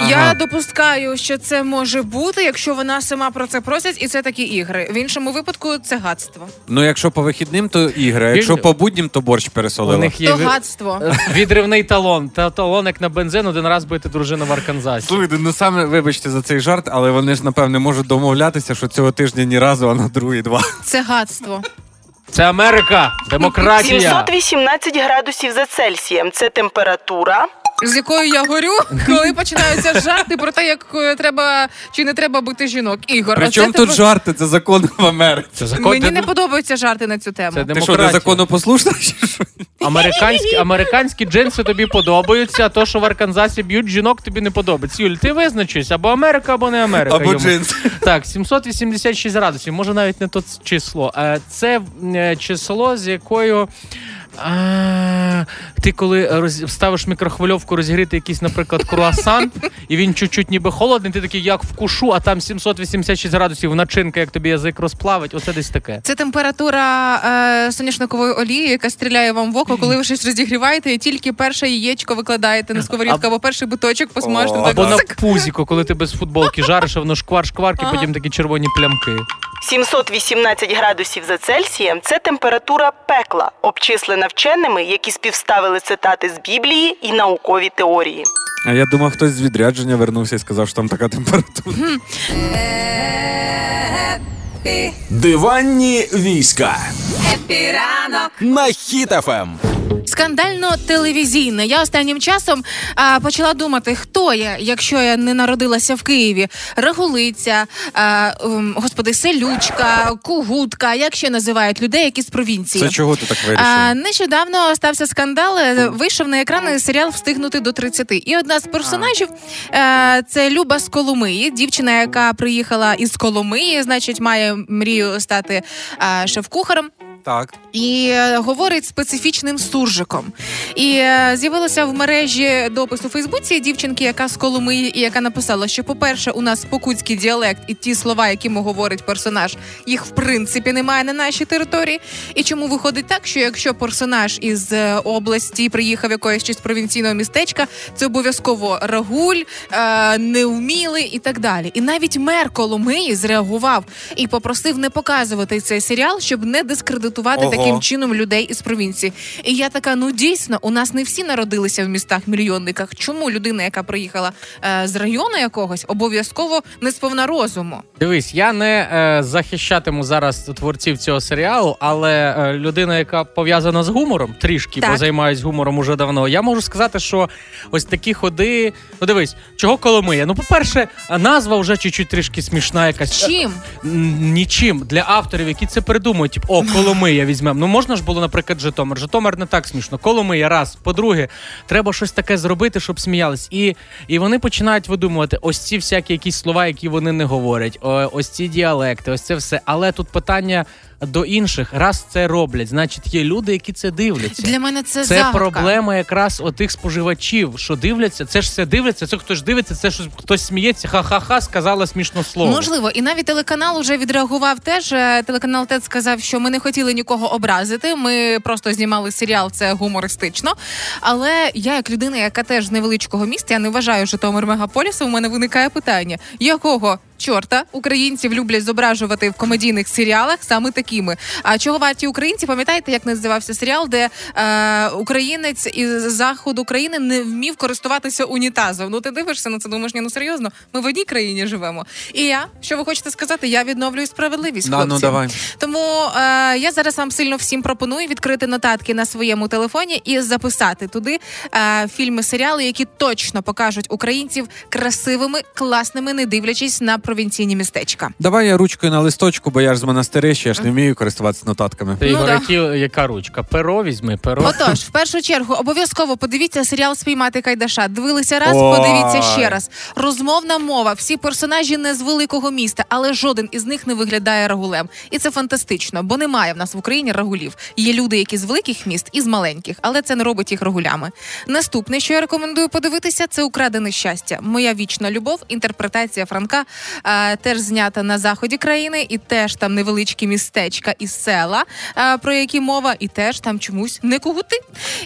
B: Я допускаю, що це може бути, якщо вона сама про це просить, і це такі ігри. В іншому випадку це гадство.
C: Ну, якщо по вихідним, то ігри, а
D: Він-
C: якщо по буднім, то борщ
D: у них є
B: То
D: ви-
B: гадство.
D: відривний талон. Та талон як на бензин один раз бити дружину в Арканзасі.
C: Слухайте, ну саме вибачте за цей жарт, але вони ж напевне можуть домовлятися, що цього тижня ні разу, а на другий два.
B: Це гадство.
D: Це Америка, демократія.
H: 718 градусів за Цельсієм це температура.
B: З якою я горю, коли починаються жарти про те, як е, треба чи не треба бити жінок. Ігор,
C: Причому
B: оце
C: тут
B: тебе-
C: жарти? Це закон в Америці.
D: Це закон.
B: Мені
D: де-
B: не подобаються жарти на цю тему.
D: Це
C: Ти що, незаконопослушна?
D: Американські, американські джинси тобі подобаються, а то, що в Арканзасі б'ють жінок, тобі не подобається. Юль, ти визначись, або Америка, або не Америка.
C: Або джинси.
D: Так, 786 градусів, може навіть не то число. Це е, число, з якою. А, ти коли роз... ставиш мікрохвильовку розігріти якийсь, наприклад, круасан, і він чуть-чуть ніби холодний, ти такий, як вкушу, а там 786 градусів начинка, як тобі язик розплавить. Оце десь таке.
B: Це температура е, соняшникової олії, яка стріляє вам в око, коли ви щось розігріваєте, і тільки перше яєчко викладаєте на сковорідку, або перший биточок посмажте.
D: Або на
B: цик.
D: пузіко, коли ти без футболки жариш, а воно шквар-шкварки, потім такі червоні плямки.
H: 718 градусів за Цельсієм це температура пекла, обчислена вченими, які співставили цитати з Біблії і наукові теорії.
C: А я думав, хтось з відрядження вернувся і сказав, що там така температура.
A: Диванні війська. Хеппі ранок на Хіт-ФМ.
B: Скандально телевізійне. Я останнім часом а, почала думати, хто я, якщо я не народилася в Києві. Рагулиця, а, ем, господи, селючка, кугутка, як ще називають людей, які з провінції.
C: Це чого ти так вирішив?
B: А, нещодавно стався скандал. е, Вийшов на екрани серіал Встигнути до 30. І одна з персонажів е, це Люба з Коломиї, дівчина, яка приїхала із Коломиї, значить, має мрію стати е, шеф-кухарем.
C: Так.
B: І е, говорить специфічним суржиком. І е, з'явилося в мережі допис у Фейсбуці дівчинки, яка з Коломиї, і яка написала, що, по-перше, у нас покутський діалект і ті слова, якими говорить персонаж, їх в принципі немає на нашій території. І чому виходить так, що якщо персонаж із е, області приїхав якоїсь чи з провінційного містечка, це обов'язково рагуль, невмілий і так далі. І навіть мер Коломиї зреагував і попросив не показувати цей серіал, щоб не дискредитувати
C: Ого.
B: Таким чином людей із провінції. І я така: ну дійсно, у нас не всі народилися в містах мільйонниках. Чому людина, яка приїхала е, з району якогось, обов'язково не сповна розуму?
D: Дивись, я не е, захищатиму зараз творців цього серіалу, але е, людина, яка пов'язана з гумором, трішки,
B: Так.
D: бо займаюсь гумором уже давно. Я можу сказати, що ось такі ходи. Ну дивись, чого Коломия? Ну, по-перше, назва вже чуть-чуть трішки смішна, якась
B: Чим?
D: М, Нічим для авторів, які це придумують, типу, о, Коломия візьмемо. Ну можна ж було, наприклад, Житомир. Житомир не так смішно. Коломия, раз. По-друге, треба щось таке зробити, щоб сміялись. І, і вони починають видумувати ось ці всякі якісь слова, які вони не говорять, ось ці діалекти, ось це все. Але тут питання до інших. Раз це роблять, значить є люди, які це дивляться.
B: Для мене це,
D: Це
B: загадка.
D: проблема якраз отих споживачів, що дивляться. Це ж все дивляться. Це хтось дивиться, це ж хтось сміється. Ха-ха-ха, сказала смішно слово.
B: Можливо, і навіть телеканал вже відреагував теж. Е, Телеканал ТЕД сказав, що ми не хотіли нікого образити. Ми просто знімали серіал, це гумористично. Але я, як людина, яка теж з невеличкого міста, я не вважаю Житомир мегаполісом. У мене виникає питання: якого чорта українців люблять зображувати в комедійних серіалах саме такими? А чого варті українці? Пам'ятаєте, як називався серіал, де е, українець із заходу України не вмів користуватися унітазом? Ну ти дивишся на це, думаєш, ні, ну серйозно, ми в одній країні живемо. І я, що ви хочете сказати, я відновлюю справедливість.
C: Да,
B: хлопці.
C: ну давай.
B: Тому е, я зараз вам сильно всім пропоную відкрити нотатки на своєму телефоні і записати туди е, фільми, серіали, які точно покажуть українців красивими, класними, не дивлячись на провінційні містечка.
C: Давай я ручкою на листочку, бо я ж з монастирища, я ж не вмію користуватися нотатками.
D: Ти
B: Ну
D: Ігор,
B: да.
D: які, яка ручка? Перо візьми, перо.
B: Отож, в першу чергу, обов'язково подивіться серіал Спіймати Кайдаша. Дивилися раз,
C: Ой.
B: подивіться ще раз. Розмовна мова. Всі персонажі не з великого міста, але жоден із них не виглядає рагулем. І це фантастично, бо немає в нас в Україні рагулів. Є люди, які з великих міст і з маленьких, але це не робить їх рагулями. Наступне, що я рекомендую подивитися, це украдене щастя. Моя вічна любов, інтерпретація Франка теж знята на заході країни, і теж там невеличкі містечка і села, е, про які мова, і теж там чомусь не кугути.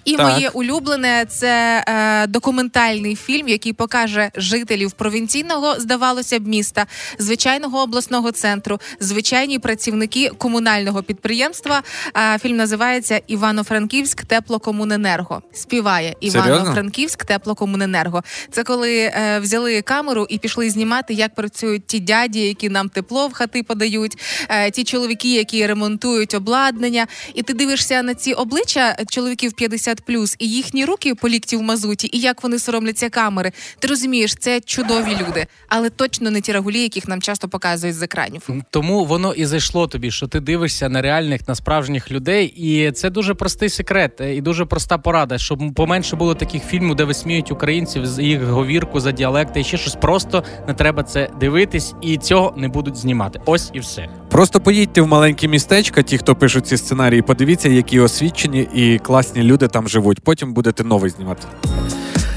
B: І
C: Так.
B: моє улюблене це е, документальний фільм, який покаже жителів провінційного, здавалося б, міста, звичайного обласного центру, звичайні працівники комунального підприємства. Е, фільм називається Івано-Франківськ Теплокомуненерго. Співає Івано-Франківськ Теплокомуненерго. Це коли е, взяли камеру і пішли знімати, як працюють ті дяді, які нам тепло в хати подають, е, ті чоловіки, які ремонтують обладнання. І ти дивишся на ці обличчя чоловіків 50+, і їхні руки по лікті в мазуті, і як вони соромляться камери. Ти розумієш, це чудові люди, але точно не ті рагулі, яких нам часто показують з екранів.
D: Тому воно і зайшло тобі, що ти дивишся на реальних, на справжніх людей, і це дуже простий секрет е, і дуже проста порада, щоб поменше було таких фільмів, де висміють українців з їх говірку за діалекти і ще щось. Просто не треба це дивитись, і цього не будуть знімати. Ось і все.
C: Просто поїдьте в маленькі містечка, ті, хто пишуть ці сценарії, подивіться, які освічені і класні люди там живуть. Потім будете новий знімати.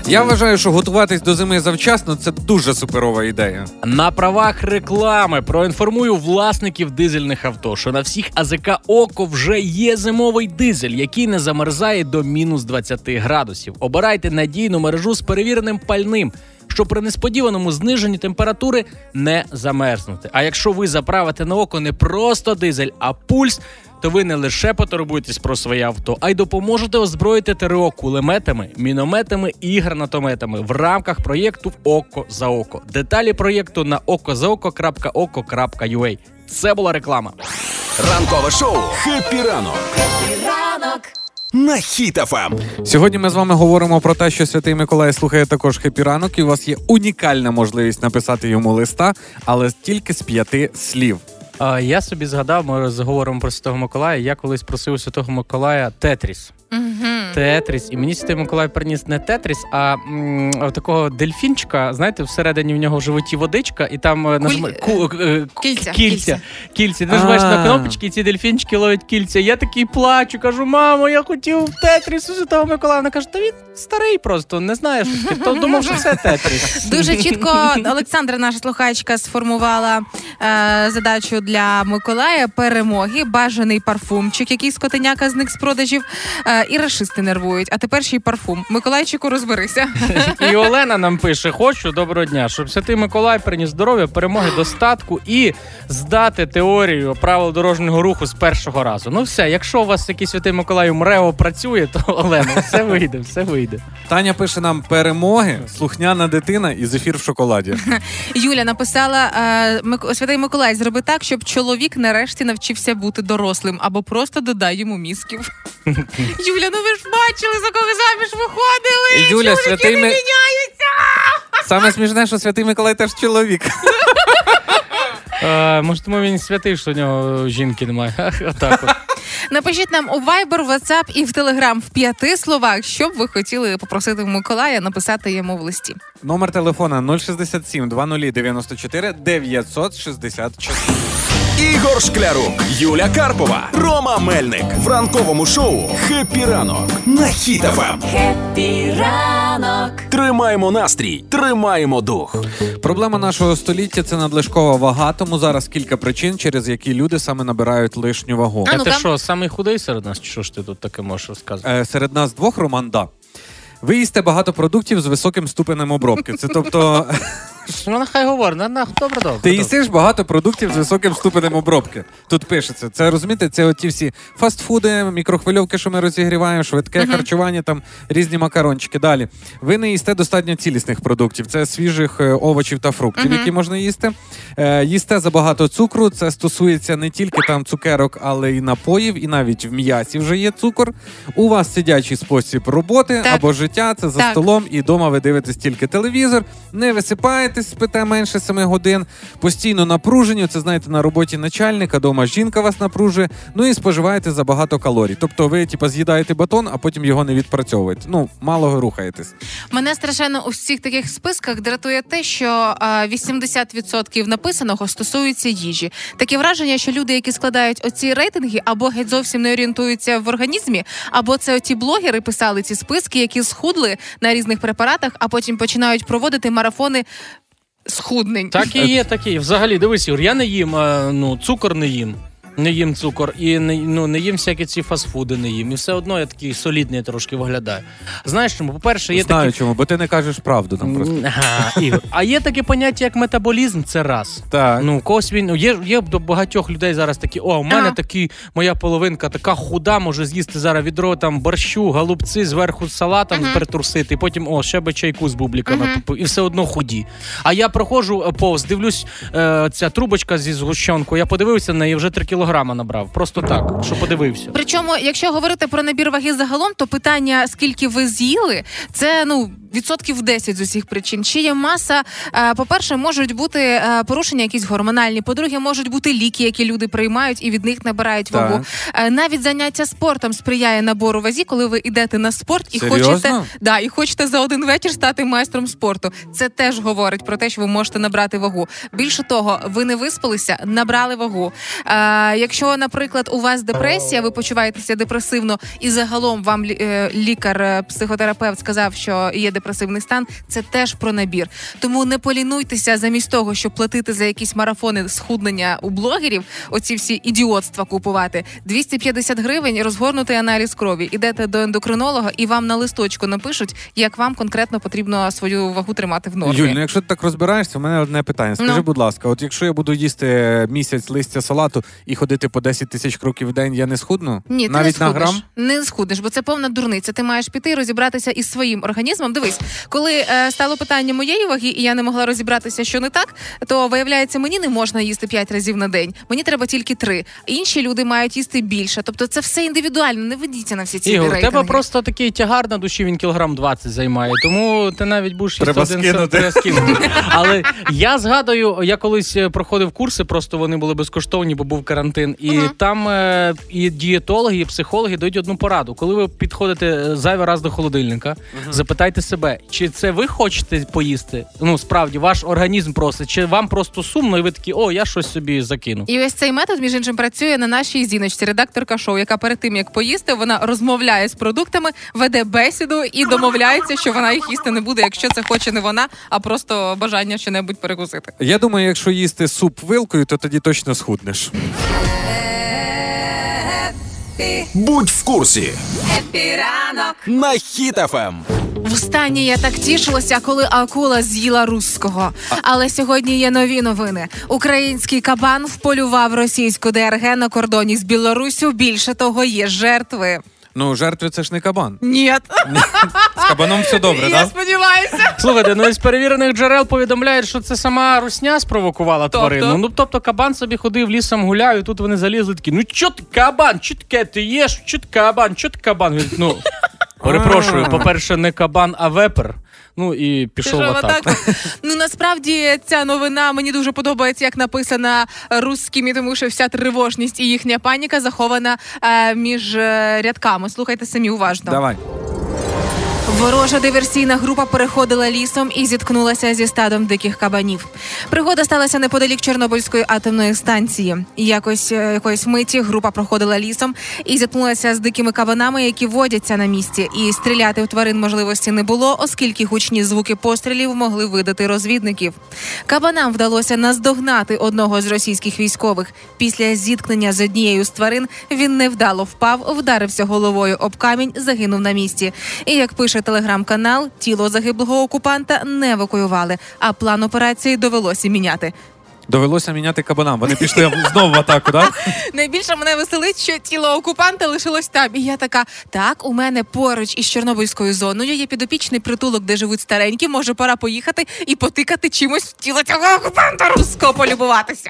C: Я вважаю, що готуватись до зими завчасно це дуже суперова ідея.
D: На правах реклами проінформую власників дизельних авто, що на всіх АЗК Око вже є зимовий дизель, який не замерзає до мінус 20 градусів. Обирайте надійну мережу з перевіреним пальним. Щоб при несподіваному зниженні температури не замерзнути. А якщо ви заправите на ОККО не просто дизель, а пульс, то ви не лише потурбуєтесь про своє авто, а й допоможете озброїти ТРО кулеметами, мінометами і гранатометами в рамках проєкту ОККО за ОККО. Деталі проєкту на okozaokko.okko.ua. Це була реклама.
A: Ранкове шоу Ранок на на Ем. Хіт-ФМ.
C: Сьогодні ми з вами говоримо про те, що Святий Миколай слухає також Хеппі ранок, і у вас є унікальна можливість написати йому листа, але тільки з п'яти слів.
D: А, я собі згадав, ми заговоримо про Святого Миколая. Я колись просив у Святого Миколая Тетріс. Тетріс. І мені Святий Миколай приніс не Тетріс, а м, такого дельфінчика. Знаєте, всередині в нього в животі водичка, і там е, нажма... ку... е,
B: Кільця,
D: кільця.
B: кільця.
D: Кільця. Ти нажимаєш на кнопочки, і ці дельфінчики ловлять кільця. Я такий плачу, кажу, мамо, я хотів Тетріс у Святого Миколая. Вона каже, та він старий просто, не знає, що. То думав, що це Тетріс.
B: Дуже чітко Олександра, наша слухачка, сформувала е, задачу для Миколая перемоги, бажаний парфумчик, який з котеняка зник з продажів, е, і рашисти нервують. А тепер ще й парфум. Миколайчику, розберися.
D: І Олена нам пише: хочу доброго дня, щоб Святий Миколай приніс здоров'я, перемоги, достатку і здати теорію правил дорожнього руху з першого разу. Ну все, якщо у вас якийсь Святий Миколай МРЕО працює, то Олена, все вийде, все вийде.
C: Таня пише нам перемоги, слухняна дитина і зефір в шоколаді.
B: Юля написала: е, Святий Миколай, зроби так, щоб чоловік нарешті навчився бути дорослим, або просто додай йому мізків. Юля, ну ви ж бачили, за кого заміж виходили.
C: Юля,
B: Чоловіки
C: святий
B: не
C: Ми-
B: міняються.
C: Саме смішне, що Святий Миколай теж чоловік.
D: Е, може, тому він святий, що у нього жінки немає. Отак от.
B: Напишіть нам у Viber, WhatsApp і в Telegram в п'яти словах, що б ви хотіли попросити Миколая написати йому в листі.
C: Номер телефона 067 2094 964.
A: Ігор Шклярук, Юля Карпова, Рома Мельник в ранковому шоу «Happy ранок» на Ем. Хіт-ФМ. Тримаємо настрій, тримаємо дух.
C: Проблема нашого століття це надлишкова вага, тому зараз кілька причин, через які люди саме набирають лишню вагу.
B: А
D: А ти
B: ну-ка.
D: що, самий худий серед нас? Що ж ти тут таке можеш розказувати?
C: Е, серед нас двох Роман, да. Ви їсте багато продуктів з високим ступенем обробки. Це тобто
D: Ну, нехай говорить, на, на, добре, добре.
C: ти їсиш багато продуктів з високим ступенем обробки. Тут пишеться. Це розумієте, це оті всі фастфуди, мікрохвильовки, що ми розігріваємо, швидке харчування, там різні макарончики. Далі. Ви не їсте достатньо цілісних продуктів. Це свіжих е, овочів та фруктів, які можна їсти. Е, їсте забагато цукру. Це стосується не тільки там цукерок, але й напоїв, і навіть в м'ясі вже є цукор. У вас сидячий спосіб роботи
B: Так.
C: або життя. Це за
B: Так.
C: столом, і вдома ви дивитесь тільки телевізор, не висипаєтесь, спите менше 7 годин, постійно напружені. Це знаєте, на роботі начальника, дома жінка вас напружує. Ну і споживаєте забагато калорій. Тобто ви, типа, з'їдаєте батон, а потім його не відпрацьовуєте. Ну, мало рухаєтесь.
B: Мене страшенно у всіх таких списках дратує те, що е, 80% написаного стосується їжі. Таке враження, що люди, які складають оці рейтинги, або геть зовсім не орієнтуються в організмі, або це оті блогери писали ці списки, які схудли на різних препаратах, а потім починають проводити марафони схуднень.
D: Так і є, так і є. Взагалі, дивись, Юр, я не їм е, ну, цукор не їм. Не їм цукор і не, ну, не їм всякі ці фастфуди, не їм. І все одно я такий солідний трошки виглядаю. Знаєш чому? По-перше, є
C: Знаю
D: такі.
C: чому, бо ти не кажеш правду там просто.
D: Ага, Ігор. А є таке поняття, як метаболізм, це раз.
C: Так.
D: Ну, когось він є, є до багатьох людей зараз такі: о, у мене
B: Ага.
D: такі, моя половинка така худа, може з'їсти зараз відро там борщу, голубці, зверху з салатом притрусити, і потім о, ще би чайку з бубліками попив, і все одно худі. А я проходжу е, повз, дивлюсь, е, ця трубочка зі згущенкою, я подивився на неї, вже 3 кілограма набрав. Просто так, що подивився.
B: Причому, якщо говорити про набір ваги загалом, то питання, скільки ви з'їли, це ну. Відсотків 10 з усіх причин. Чи є маса? Е, По-перше, можуть бути е, порушення якісь гормональні. По-друге, можуть бути ліки, які люди приймають і від них набирають вагу. Е, Навіть заняття спортом сприяє набору вазі, коли ви йдете на спорт і
C: Серйозно?
B: хочете да, і хочете за один вечір стати майстром спорту. Це теж говорить про те, що ви можете набрати вагу. Більше того, ви не виспалися, набрали вагу. Е, якщо, наприклад, у вас депресія, ви почуваєтеся депресивно, і загалом вам е, лікар, е, психотерапевт сказав, що є депресивний стан, це теж про набір. Тому не полінуйтеся замість того, щоб платити за якісь марафони схуднення у блогерів, оці всі ідіотства купувати. 250 гривень, розгорнутий аналіз крові. Ідете до ендокринолога, і вам на листочку напишуть, як вам конкретно потрібно свою вагу тримати в нормі.
C: Юль, ну якщо ти так розбираєшся, у мене одне питання. Скажи,
B: Ну.
C: будь ласка, от якщо я буду їсти місяць листя салату і ходити по 10 тисяч кроків в день, я не схудну?
B: Ні, ти
C: навіть
B: не
C: на грам.
B: Не схудеш, бо це повна дурниця. Ти маєш піти і розібратися із своїм організмом. Дивись, дивись, коли е, стало питання моєї ваги, і я не могла розібратися, що не так, то виявляється, мені не можна їсти 5 разів на день. Мені треба тільки 3. Інші люди мають їсти більше. Тобто це все індивідуально. Не ведіться на всі ці
D: Ігор, у
B: рейтинги.
D: тебе просто такий тягар на душі, він кілограм 20 займає, тому ти навіть будеш їсти
C: Треба
D: один
C: скинути.
D: треба скинути. Але я згадую, я колись е, проходив курси, просто вони були безкоштовні, бо був карантин. І там е, і дієтологи, і психологи дають одну пораду. Коли ви підходите е, зайвий раз до холодильника, запитайте себе, чи це ви хочете поїсти? Ну справді, ваш організм просить, чи вам просто сумно, і ви такі, о, я щось собі закину.
B: І ось цей метод, між іншим, працює на нашій зіночці, редакторка шоу, яка перед тим як поїсти, вона розмовляє з продуктами, веде бесіду і домовляється, що вона їх їсти не буде, якщо це хоче не вона, а просто бажання що-небудь перекусити.
C: Я думаю, якщо їсти суп вилкою, то тоді точно схуднеш.
A: Будь в курсі на Хіт-ФМ. Хіт-ФМ.
B: Востаннє я так тішилася, коли акула з'їла руського. Але сьогодні є нові новини. Український кабан вполював російську ДРГ на кордоні з Білоруссю. Більше того, є жертви.
C: Ну, жертви це ж не кабан.
B: Ні,
C: З кабаном все добре,
B: я
C: так?
B: сподіваюся.
D: Слухайте, ну із перевірених джерел повідомляють, що це сама русня спровокувала
B: Тобто?
D: тварину. Ну тобто кабан собі ходив лісом гуляв, і тут вони залізли такі. Ну чо ти кабан? Чо таке ти їш? Чо ти кабан? Чо ти кабан? Він, ну перепрошую, по-перше, не кабан, а вепер. Ну і пішов в атаку.
B: Ну насправді ця новина мені дуже подобається, як написана русскими, тому що вся тривожність і їхня паніка захована е, між е, рядками. Слухайте самі уважно.
C: Давай.
B: Ворожа диверсійна група переходила лісом і зіткнулася зі стадом диких кабанів. Пригода сталася неподалік Чорнобильської атомної станції. Якось е, якоїсь миті група проходила лісом і зіткнулася з дикими кабанами, які водяться на місці. І стріляти в тварин можливості не було, оскільки гучні звуки пострілів могли видати розвідників. Кабанам вдалося наздогнати одного з російських військових. Після зіткнення з однією з тварин він невдало впав, вдарився головою об камінь, загинув на місці. І як пише телеграм-канал, тіло загиблого окупанта не евакуювали, а план операції довелося міняти.
C: Довелося міняти кабанам. Вони пішли знову в атаку, так?
B: Найбільше мене веселить, що тіло окупанта лишилось там. І я така: так, у мене поруч із Чорнобильською зоною є підопічний притулок, де живуть старенькі. Може, пора поїхати і потикати чимось в тіло цього окупанта руського полюбуватися.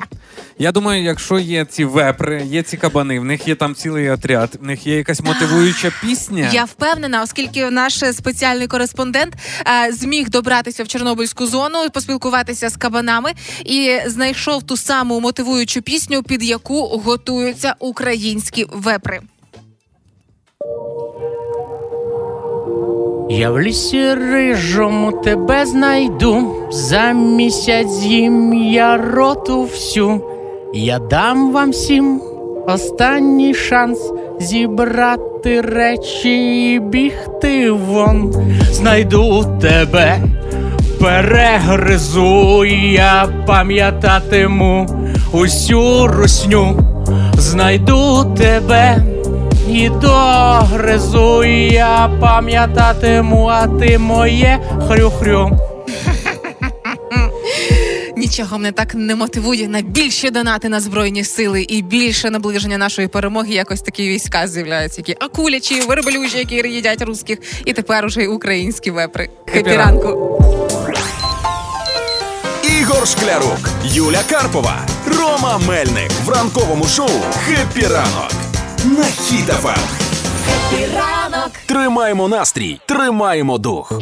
C: Я думаю, якщо є ці вепри, є ці кабани, в них є там цілий отряд, в них є якась мотивуюча пісня.
B: Я впевнена, оскільки наш спеціальний кореспондент е, зміг добратися в Чорнобильську зону, поспілкуватися з кабанами і знайшов ту саму мотивуючу пісню, під яку готуються українські вепри.
D: Я в лісі рижому тебе знайду. За місяць з'їм я роту всю. Я дам вам всім останній шанс зібрати речі і бігти вон. Знайду тебе, перегризу, я пам'ятатиму усю русню. Знайду тебе і догризу, я пам'ятатиму, а ти моє хрю-хрю.
B: Нічого мене так не мотивує на більші донати на збройні сили і більше наближення нашої перемоги. Якось такі війська з'являються, які акулячі, верблюжі, які їдять русських, і тепер уже й українські вепри. Happy ранок.
A: Ігор Шклярук, Юля Карпова, Рома Мельник в ранковому шоу «Happy ранок» на Хіт-ФМ. Тримаємо настрій, тримаємо дух.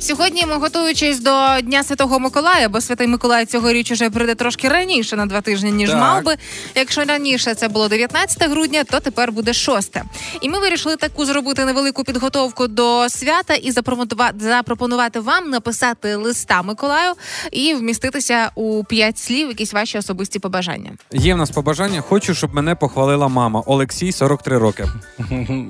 B: Сьогодні ми готуючись до Дня Святого Миколая, бо Святий Миколай цьогоріч уже прийде трошки раніше на два тижні, ніж
C: Так.
B: мав би. Якщо раніше це було 19 грудня, то тепер буде 6. І ми вирішили таку зробити невелику підготовку до свята і запропонувати, запропонувати вам написати листа Миколаю і вміститися у п'ять слів, якісь ваші особисті побажання.
C: Є в нас побажання. Хочу, щоб мене похвалила мама. Олексій, 43 роки.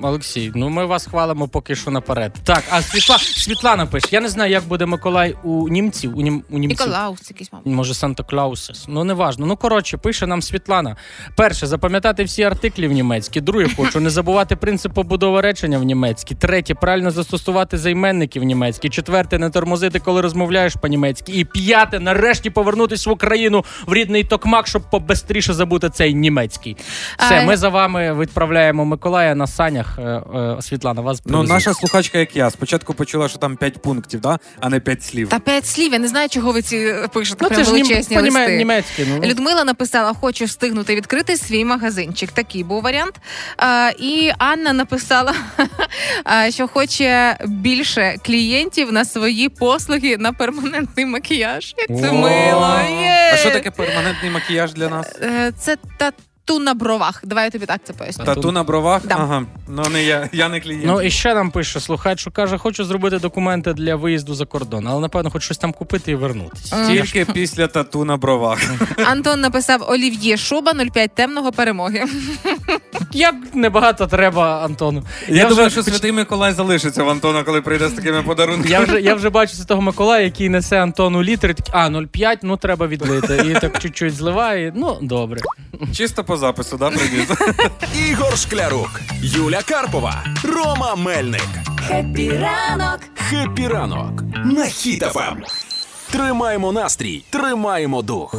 D: Олексій, ну ми вас хвалимо поки що наперед. Так, а Світла... Світлана пише: я не знаю, як буде Миколай у німців. У, нім, у німців.
B: Ніколаус якийсь мав.
D: Може, Санта Клаусес. Ну, не важно. Ну, коротше, пише нам Світлана. Перше, запам'ятати всі артиклі в німецькій. Друге, хочу не забувати принцип побудови речення в німецькій. Третє, правильно застосувати займенники в німецькій. Четверте, не тормозити, коли розмовляєш по-німецьки. І п'яте, нарешті повернутися в Україну в рідний токмак, щоб побестріше забути цей німецький. Все,
B: А-
D: ми за вами відправляємо Миколая на санях. Е, е, Світлана, вас
C: Ну, наша слухачка, як я, спочатку почула, що там 5 пунктів, да? а не 5 слів.
B: Та п'ять слів. Я не знаю, чого ви ці е, пишете.
D: Ну,
B: Прям
D: це ж нім...
B: величезні
D: по-німе-
B: листи.
D: німецький. Ну.
B: Людмила написала: хочу встигнути відкрити свій магазинчик. Такий був варіант. А, і Анна написала, що хоче більше клієнтів на свої послуги на перманентний макіяж. Як це мило. Є.
C: А що таке перманентний макіяж для нас?
B: Е, Це тату на бровах. Давай я тобі так це поясню.
C: Тату на бровах?
B: Да.
C: Ага. Ну не я, я не клієнт.
D: Ну і ще нам пише слухач, що каже, хочу зробити документи для виїзду за кордон, але напевно хочу щось там купити і вернутися.
C: Тільки після тату на бровах.
B: Антон написав Олів'є Шуба 05 темного перемоги.
D: Як небагато треба, Антону.
C: Я, думаю,
D: вже,
C: що святий Миколай залишиться в Антона, коли прийде з такими подарунками.
D: я вже, я вже бачу це того Миколая, який несе Антону такий, а 0,5, ну треба відлити. І так чуть-чуть зливає. Ну, добре.
C: Чисто по запису, да, привіт.
A: Ігор Шклярук, Юля Карпова, Рома Мельник.
E: Хеппі ранок!
A: Хеппі ранок на Хіт-ФМ. Тримаємо настрій, тримаємо дух.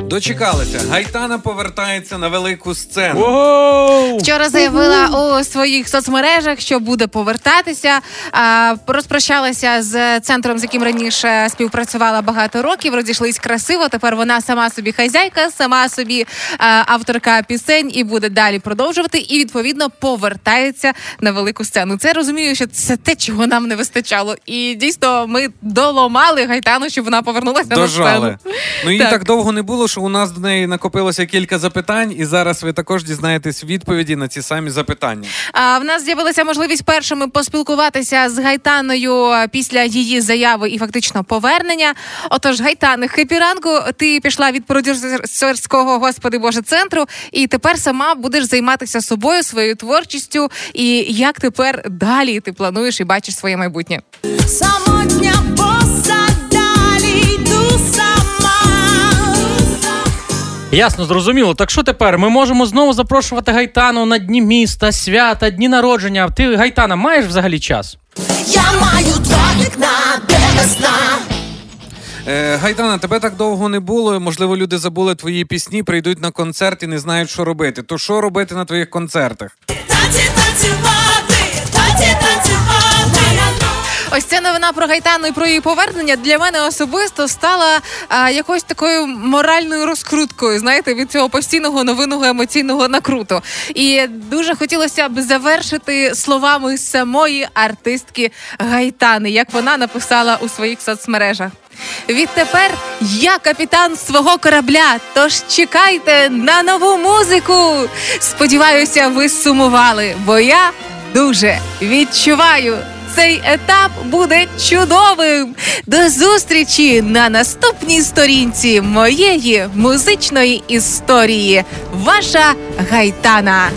C: Дочекалися. Гайтана повертається на велику сцену.
D: Воу!
B: Вчора заявила у своїх соцмережах, що буде повертатися. А, розпрощалася з центром, з яким раніше співпрацювала багато років. Розійшлись красиво. Тепер вона сама собі хазяйка, сама собі а, авторка пісень і буде далі продовжувати. І відповідно повертається на велику сцену. Це розумію, що це те, чого нам не вистачало. І дійсно, ми доломали гайтану, щоб вона повернулася на сцену.
C: Ну їй
B: Так.
C: так. довго не було, що у нас до неї накопилося кілька запитань, і зараз ви також дізнаєтесь відповіді на ці самі запитання.
B: А в нас з'явилася можливість першими поспілкуватися з Гайтаною після її заяви і фактично повернення. Отож, Гайтане, хепі ранку, ти пішла від продюсерського господи Боже центру, і тепер сама будеш займатися собою, своєю творчістю. І як тепер далі ти плануєш і бачиш своє майбутнє?
I: Самотня боса
D: Ясно, зрозуміло. Так що тепер? Ми можемо знову запрошувати Гайтану на дні міста, свята, дні народження. Ти, Гайтана, маєш взагалі час?
I: Я маю два вікна, де весна.
C: Е, Гайтана, тебе так довго не було. Можливо, люди забули твої пісні, прийдуть на концерт і не знають, що робити. То що робити на твоїх концертах?
I: Танці танцювати, танці танцювати.
B: Ось ця новина про Гайтану і про її повернення для мене особисто стала а, якоюсь такою моральною розкруткою, знаєте, від цього постійного новинного емоційного накруту. І дуже хотілося б завершити словами самої артистки Гайтани, як вона написала у своїх соцмережах. Відтепер я капітан свого корабля. Тож чекайте на нову музику. Сподіваюся, ви сумували, бо я дуже відчуваю. Цей етап буде чудовим. До зустрічі на наступній сторінці моєї музичної історії. Ваша Гайтана.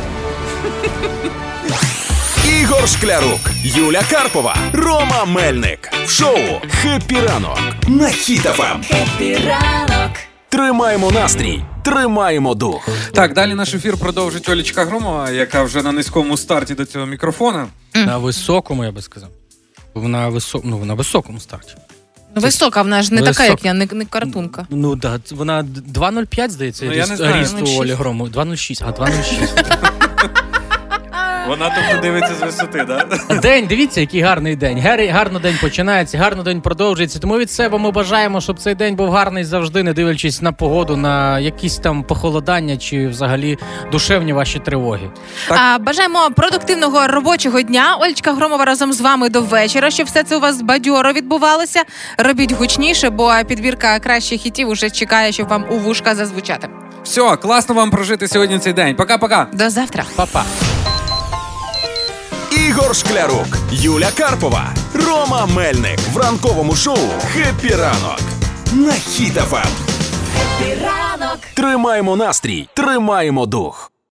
A: Ігор Шклярук, Юля Карпова, Рома Мельник. В шоу Happy ранок на Хіт-ФМ.
E: Ранок!
A: Тримаємо настрій, тримаємо дух.
C: Так, далі наш ефір продовжить Олічка Громова, яка вже на низькому старті до цього мікрофона.
D: На високому, я би сказав. Вона висо... ну, на високому старті.
B: Висока вона ж не
D: Висок-
B: така, як я, не, не картунка.
D: Ну да, ц- вона д- 2,05, здається,
C: Ну, я
D: ріст,
C: не знаю.
D: ріст у
B: 2,06.
D: Олі Грому. 2,06, а 2,06.
C: Вона тобто дивиться з висоти, да?
D: День, дивіться, який гарний день. Гарний, гарно день починається, гарно день продовжується. Тому від себе ми бажаємо, щоб цей день був гарний завжди, не дивлячись на погоду, на якісь там похолодання чи взагалі душевні ваші тривоги.
C: Так.
B: А, бажаємо продуктивного робочого дня. Олічка Громова разом з вами до вечора, щоб все це у вас бадьоро відбувалося. Робіть гучніше, бо підбірка кращих хітів уже чекає, щоб вам у вушка зазвучати.
C: Все, класно вам прожити сьогодні цей день. Пока-пока.
B: До завтра.
D: Па-па.
A: Ігор Шклярук, Юля Карпова, Рома Мельник в ранковому шоу Happy ранок на Хіт-ФМ.
E: Хеппі ранок!
A: Тримаємо настрій, тримаємо дух.